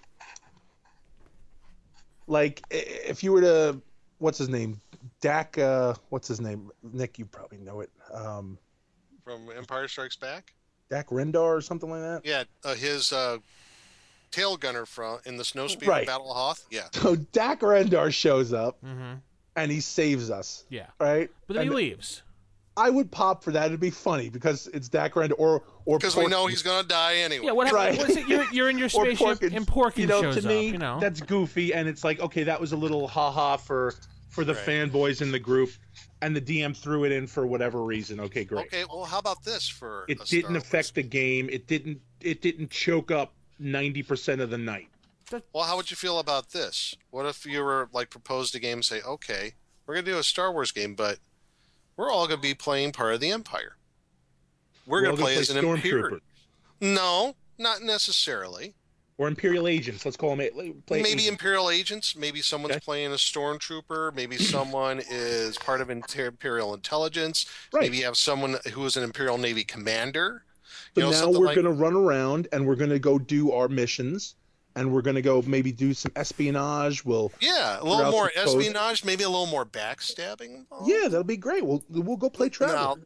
Speaker 4: like if you were to, what's his name, Dak? Uh, what's his name? Nick, you probably know it. Um,
Speaker 3: From Empire Strikes Back?
Speaker 4: Dak Rendar or something like that.
Speaker 3: Yeah, uh, his uh, tail gunner from in the Snowspeeder
Speaker 4: Right.
Speaker 3: Battle of Hoth. Yeah.
Speaker 4: So Dak Rendar shows up
Speaker 2: Mm-hmm.
Speaker 4: and he saves us,
Speaker 2: Yeah,
Speaker 4: right?
Speaker 2: but then
Speaker 4: And
Speaker 2: he leaves.
Speaker 4: I would pop for that. It'd be funny because it's Dak Rendar or or
Speaker 3: Because we know he's going to die anyway.
Speaker 2: Yeah, what
Speaker 4: Right.
Speaker 2: What is it? You're, you're in your spaceship,
Speaker 4: Porkins.
Speaker 2: and Porkins
Speaker 4: you know,
Speaker 2: shows
Speaker 4: to me,
Speaker 2: up. You know,
Speaker 4: that's goofy, and it's like, okay, that was a little haha for for the
Speaker 3: Right.
Speaker 4: fanboys in the group, and the DM threw it in for whatever reason. Okay, great.
Speaker 3: Okay, well, how about this for
Speaker 4: It
Speaker 3: a
Speaker 4: didn't
Speaker 3: Star
Speaker 4: affect
Speaker 3: Wars?
Speaker 4: the game. It didn't. It didn't choke up ninety percent of the night.
Speaker 3: Well, how would you feel about this? What if you were like proposed a game and say, okay, we're going to do a Star Wars game, but we're all going to be playing part of the Empire. We're, going
Speaker 4: all
Speaker 3: to play, as an Imperial. No, not necessarily.
Speaker 4: Or Imperial agents. Let's call them. Play
Speaker 3: maybe
Speaker 4: agents.
Speaker 3: Imperial agents. Maybe someone's
Speaker 4: Okay.
Speaker 3: playing a stormtrooper. Maybe someone is part of Inter- Imperial intelligence.
Speaker 4: Right.
Speaker 3: Maybe you have someone who is an Imperial Navy commander.
Speaker 4: So
Speaker 3: you know,
Speaker 4: now we're
Speaker 3: like-
Speaker 4: going to run around and we're going to go do our missions, and we're going to go maybe do some espionage. We'll
Speaker 3: Yeah, a little more espionage, maybe a little more backstabbing. involved.
Speaker 4: yeah, that'll be great. We'll we'll go play Travis.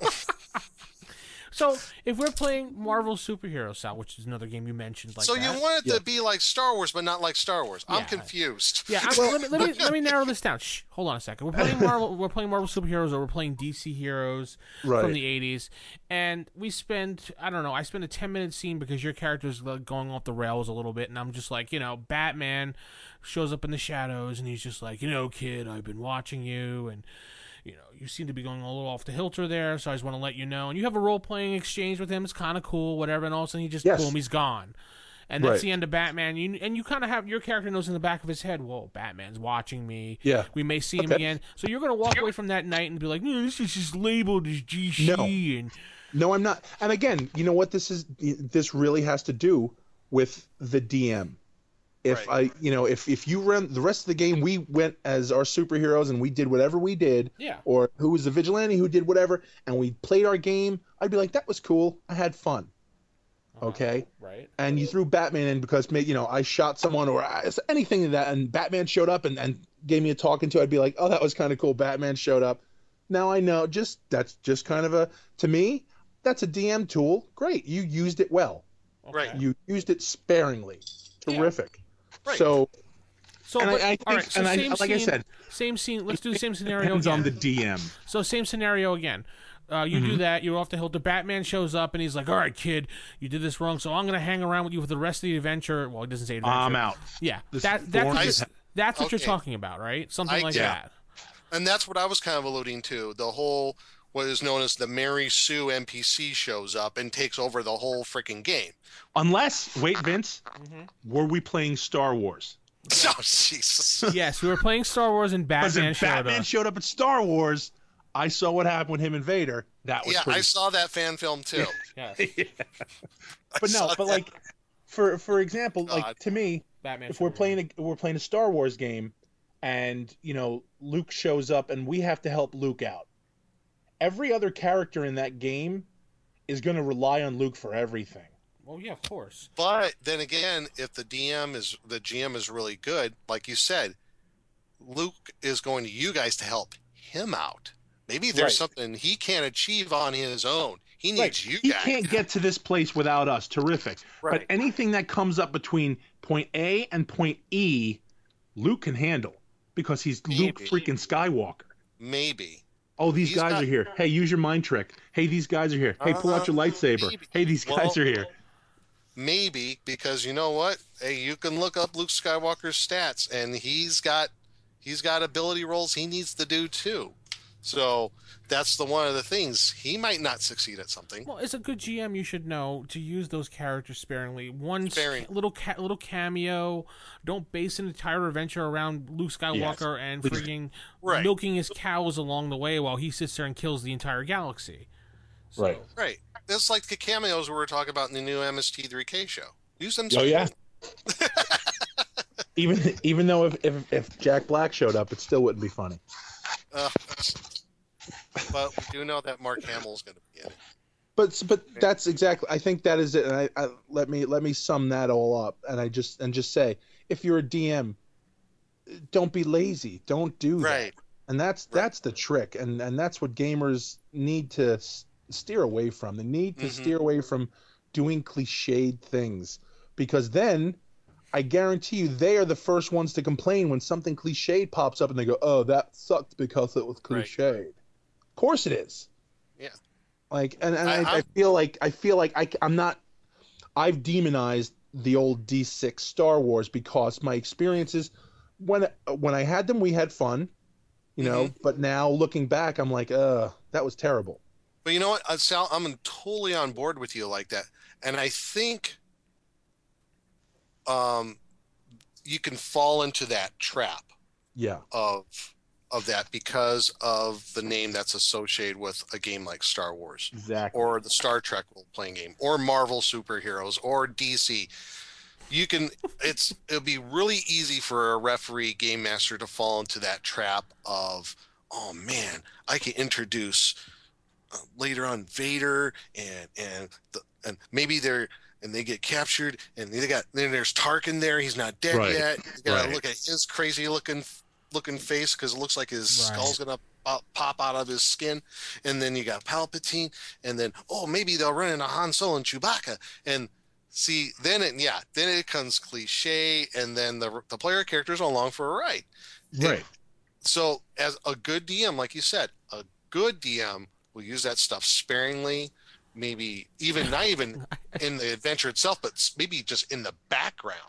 Speaker 3: Now,
Speaker 2: so if we're playing Marvel superhero Sal, which is another game you mentioned, like
Speaker 3: so
Speaker 2: that.
Speaker 3: you want it
Speaker 4: Yeah.
Speaker 3: to be like Star Wars, but not like Star Wars. I'm
Speaker 2: Yeah.
Speaker 3: confused.
Speaker 2: Yeah, I, let, me, let me let me narrow this down. Shh, hold on a second. We're playing Marvel. We're playing Marvel superheroes, or we're playing DC heroes
Speaker 4: Right.
Speaker 2: from the '80s, and we spend I don't know. I spend a 10 minute scene because your character's like, going off the rails a little bit, and I'm just like, you know, Batman shows up in the shadows, and he's just like, you know, kid, I've been watching you, and you know, you seem to be going a little off the hilter there, so I just want to let you know. And you have a role playing exchange with him. It's kind of cool, whatever. And all of a sudden, he just
Speaker 4: Yes.
Speaker 2: boom, he's gone. And that's
Speaker 4: Right.
Speaker 2: the end of Batman. You, and you kind of have your character knows in the back of his head, whoa, Batman's watching me.
Speaker 4: Yeah.
Speaker 2: We may see him again. So you're going to walk away from that night and be like, no, this is just labeled as GC.
Speaker 4: No.
Speaker 2: And
Speaker 4: No, I'm not. And again, you know what this is this really has to do with the DM. If
Speaker 3: Right.
Speaker 4: I, you know, if if you run the rest of the game, we went as our superheroes and we did whatever we did,
Speaker 2: yeah.
Speaker 4: or who was the vigilante who did whatever, and we played our game, I'd be like, that was cool. I had fun. Uh-huh. Okay.
Speaker 2: Right.
Speaker 4: And you threw Batman in because you know I shot someone or I- anything of that, and Batman showed up and, and gave me a talking to. I'd be like, oh, that was kind of cool. Batman showed up. Now I know. Just that's just kind of a to me. That's a DM tool. Great, you used it well.
Speaker 3: Right.
Speaker 4: You used it sparingly. Terrific.
Speaker 3: Right.
Speaker 4: So
Speaker 2: So,
Speaker 4: and
Speaker 2: but,
Speaker 4: I, I think,
Speaker 2: all right, so
Speaker 4: and I,
Speaker 2: same
Speaker 4: like I
Speaker 2: scene-
Speaker 4: said,
Speaker 2: same scene. Let's do the same scenario
Speaker 4: depends
Speaker 2: again.
Speaker 4: on the DM.
Speaker 2: So same scenario again. Uh, you do that. You're off the hill. The Batman shows up and he's like, "All right, kid, you did this wrong. So I'm gonna hang around with you for the rest of the adventure." Well, he doesn't say adventure.
Speaker 4: I'm out.
Speaker 2: Yeah,
Speaker 4: This
Speaker 2: that, that's
Speaker 4: form
Speaker 2: what
Speaker 4: is-
Speaker 2: you're, that's what you're talking about, right? Something
Speaker 3: I
Speaker 2: like
Speaker 3: get-
Speaker 2: that.
Speaker 3: And that's what I was kind of alluding to. The whole what is known as the Mary Sue NPC shows up and takes over the whole freaking game.
Speaker 4: Unless wait, Vince,
Speaker 2: Mhm.
Speaker 4: were we playing Star Wars?
Speaker 3: Oh Jesus!
Speaker 2: yes, we were playing Star Wars and Batman
Speaker 4: if
Speaker 2: showed
Speaker 4: Batman
Speaker 2: up.
Speaker 4: showed up at Star Wars, I saw what happened with him and Vader. That was
Speaker 3: Yeah,
Speaker 4: pretty
Speaker 3: I saw that fan film too.
Speaker 2: Yes,
Speaker 3: I
Speaker 4: but no, but
Speaker 3: that.
Speaker 4: like for for example, like to me,
Speaker 2: Batman.
Speaker 4: if we're
Speaker 2: showed
Speaker 4: playing a we're playing a Star Wars game, and you know Luke shows up and we have to help Luke out. Every other character in that game is going to rely on Luke for everything.
Speaker 2: well, yeah, of course.
Speaker 3: But then again, if the DM is the GM is really good, like you said, Luke is going to you guys to help him out. Maybe there's
Speaker 4: Right.
Speaker 3: something he can't achieve on his own. He needs
Speaker 4: Right.
Speaker 3: you
Speaker 4: he
Speaker 3: guys.
Speaker 4: can't get to this place without us. Terrific.
Speaker 3: Right.
Speaker 4: But anything that comes up between point A and point E, Luke can handle because he's Luke freaking Skywalker.
Speaker 3: Maybe.
Speaker 4: Oh, these
Speaker 3: He's
Speaker 4: guys are here. Hey, use your mind trick. Hey, these guys are here. Hey, pull out your
Speaker 3: Uh,
Speaker 4: lightsaber.
Speaker 3: maybe.
Speaker 4: Hey, these guys
Speaker 3: Well,
Speaker 4: are here.
Speaker 3: Maybe because you know what? Hey, you can look up Luke Skywalker's stats, and he's got he's got ability rolls he needs to do too. So that's the one of the things he might not succeed at something.
Speaker 2: Well, as a good GM, you should know to use those characters sparingly. One
Speaker 3: Sparing.
Speaker 2: ca- little ca- little cameo. Don't base an entire adventure around Luke Skywalker and
Speaker 4: Please.
Speaker 2: freaking
Speaker 3: Right.
Speaker 2: milking his cows along the way while he sits there and kills the entire galaxy. So-
Speaker 4: Right.
Speaker 3: Right. That's like the cameos we were talking about in the new MST3K show. Use them.
Speaker 4: Oh yeah. even even though if, if if Jack Black showed up, it still wouldn't be funny.
Speaker 3: Uh, but we do know that Mark Hamill is going to be in it.
Speaker 4: But but that's exactly. I think that is it. And I, I let me let me sum that all up. And I just and just say, if you're a DM, don't be lazy. Don't do that. And that's
Speaker 3: Right.
Speaker 4: that's the trick. And and that's what gamers need to s- steer away from. They need to
Speaker 3: Mhm.
Speaker 4: steer away from doing cliched things because then. I guarantee you, they are the first ones to complain when something cliched pops up, and they go, "Oh, that sucked because it was
Speaker 3: Right.
Speaker 4: cliched." Of course, it is.
Speaker 3: Yeah.
Speaker 4: Like, and, and
Speaker 3: I-
Speaker 4: I, I, feel like I feel like I, am not. I've demonized the old D6 Star Wars because my experiences when when I had them, we had fun, you know.
Speaker 3: Mm-hmm.
Speaker 4: But now looking back, I'm like, uh, that was terrible.
Speaker 3: But you know what, Sal? I'm totally on board with you like that, and I think um, you can fall into that trap
Speaker 4: Yeah.
Speaker 3: of of that because of the name that's associated with a game like Star Wars
Speaker 4: Exactly.
Speaker 3: or the Star Trek role playing game or Marvel superheroes or DC. You can it's it'll be really easy for a referee game master to fall into that trap of oh man, I can introduce uh, later on Vader and and the, and maybe they're and they get captured and they got then there's Tarkin there he's not dead
Speaker 4: Right.
Speaker 3: yet you gotta
Speaker 4: Right.
Speaker 3: look at his crazy looking looking face because it looks like his
Speaker 2: Right.
Speaker 3: skull's gonna pop, pop out of his skin and then you got Palpatine and then oh maybe they'll run into Han Solo and Chewbacca and see then it yeah then it becomes cliche and then the the player characters along for a ride
Speaker 4: Right.
Speaker 3: so as a good DM, like you said, a good DM will use that stuff sparingly, maybe even not even in the adventure itself, but maybe just in the background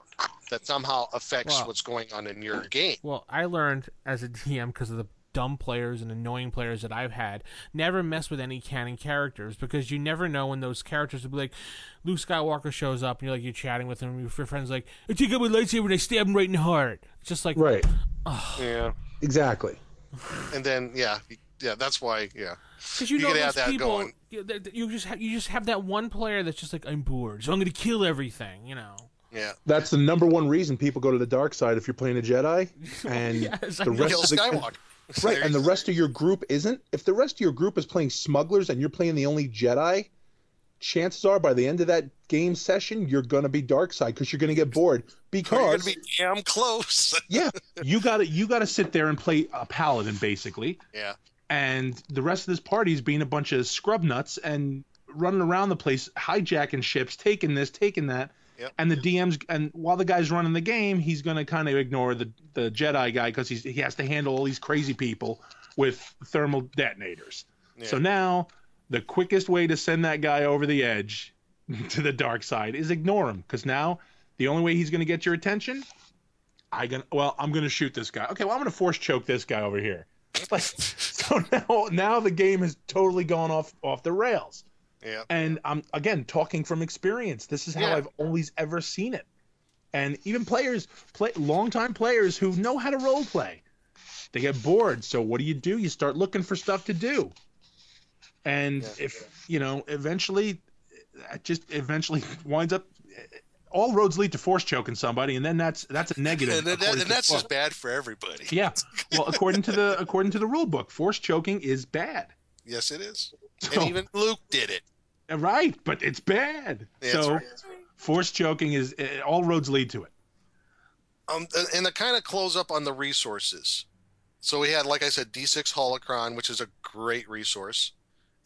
Speaker 3: that somehow affects
Speaker 2: Wow.
Speaker 3: what's going on in your game.
Speaker 2: Well, I learned as a DM because of the dumb players and annoying players that I've had, never mess with any canon characters because you never know when those characters will be like, Luke Skywalker shows up and you're like you're chatting with him, your friend's like, I take out my lightsaber and I stab him right in the heart. It's just like,
Speaker 4: Right. Oh.
Speaker 3: Yeah,
Speaker 4: Exactly.
Speaker 3: and then yeah, yeah, that's why yeah,
Speaker 2: Because you,
Speaker 3: You
Speaker 2: know
Speaker 3: could
Speaker 2: those
Speaker 3: that
Speaker 2: people,
Speaker 3: going.
Speaker 2: You, th- th- you just have, you just have that one player that's just like I'm bored, so I'm going to kill everything. You know.
Speaker 3: yeah.
Speaker 4: That's the number one reason people go to the dark side if you're playing a Jedi, and
Speaker 2: Yes,
Speaker 4: the rest
Speaker 3: Kill
Speaker 4: of the
Speaker 3: Skywalker.
Speaker 4: right, and the rest of your group isn't. If the rest of your group is playing smugglers and you're playing the only Jedi, chances are by the end of that game session you're gonna be dark side because you're gonna get bored because
Speaker 3: you're gonna be damn close.
Speaker 4: yeah, you gotta you gotta sit there and play a paladin basically,
Speaker 3: yeah,
Speaker 4: and the rest of this party is being a bunch of scrub nuts and running around the place hijacking ships, taking this, taking that.
Speaker 3: Yep.
Speaker 4: And the DM's and while the guy's running the game, he's gonna kind of ignore the the Jedi guy because he's he has to handle all these crazy people with thermal detonators.
Speaker 3: yeah.
Speaker 4: So now the quickest way to send that guy over the edge to the dark side is ignore him because now the only way he's gonna get your attention, I gonna well I'm gonna shoot this guy. Okay, well I'm gonna force choke this guy over here. Like, so now now the game has totally gone off off the rails.
Speaker 3: yeah.
Speaker 4: And I'm again talking from experience. This is how
Speaker 3: Yeah.
Speaker 4: I've always ever seen it. and even players, play longtime players who know how to role play, they get bored. So what do you do? You start looking for stuff to do, and
Speaker 3: Yeah.
Speaker 4: if you know, eventually, it just eventually winds up. All roads lead to force choking somebody, and then that's that's a negative.
Speaker 3: and, that, and that's just bad for everybody.
Speaker 4: Yeah. Well, according to the according to the rule book, force choking is bad.
Speaker 3: Yes, it is.
Speaker 4: So-
Speaker 3: And even Luke did it.
Speaker 4: Right, but it's bad.
Speaker 3: That's
Speaker 4: so
Speaker 3: right.
Speaker 4: force choking is uh, all roads lead to it.
Speaker 3: Um, and- and to kind of close up on the resources. So we had, like I said, D6 Holocron, which is a great resource.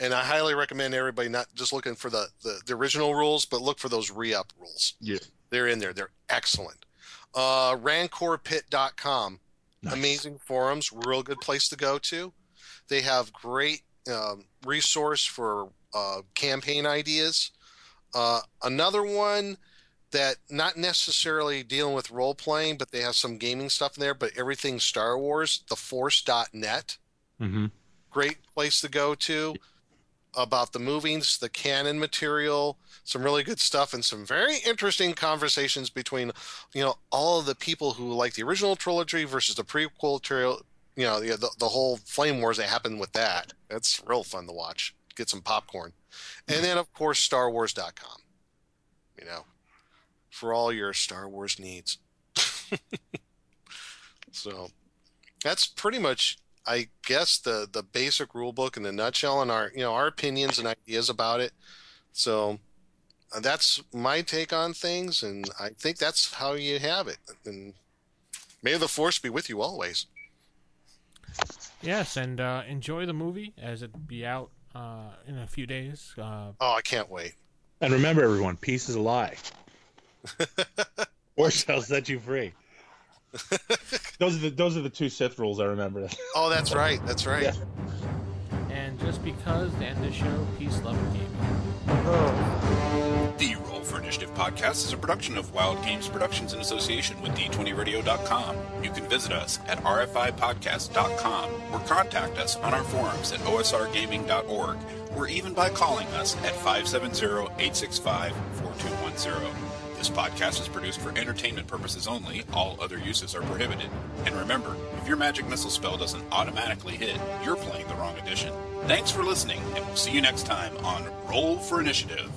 Speaker 3: And I highly recommend everybody not just looking for the, the, the original rules, but look for those re-up rules.
Speaker 4: Yeah.
Speaker 3: They're in there. They're excellent. Uh, rancorpit.com.
Speaker 4: Nice.
Speaker 3: Amazing forums. Real good place to go to. They have great um, resource for uh, campaign ideas. Uh, another one that not necessarily dealing with role playing, but they have some gaming stuff in there, but everything Star Wars, theforce.net.
Speaker 4: Mm-hmm.
Speaker 3: Great place to go to about the movies, the canon material, some really good stuff, and some very interesting conversations between, you know, all of the people who like the original trilogy versus the prequel trilogy. You know, the, the, the whole flame wars that happened with that. That's real fun to watch. Get some popcorn. And then, of course, StarWars.com. You know, for all your Star Wars needs. so that's pretty much, I guess, the the basic rule book in a nutshell, and our you know our opinions and ideas about it. So uh, that's my take on things, and I think that's how you have it. And may the force be with you always.
Speaker 2: Yes, and uh, enjoy the movie as it be out uh, in a few days. Uh,
Speaker 3: Oh, I can't wait.
Speaker 4: And remember, everyone, peace is a lie. or shall set you free. those are the those are the two Sith rules I remember.
Speaker 3: Oh, that's right. That's right.
Speaker 4: Yeah.
Speaker 2: and just because to end the show, peace, love, and gaming.
Speaker 5: The Roll for Initiative podcast is a production of Wild Games Productions in association with D20Radio.com. You can visit us at RFIPodcast.com or contact us on our forums at OSRGaming.org or even by calling us at 570-865-4210. This podcast is produced for entertainment purposes only. All other uses are prohibited. And remember, if your magic missile spell doesn't automatically hit, you're playing the wrong edition. Thanks for listening, and we'll see you next time on Roll for Initiative.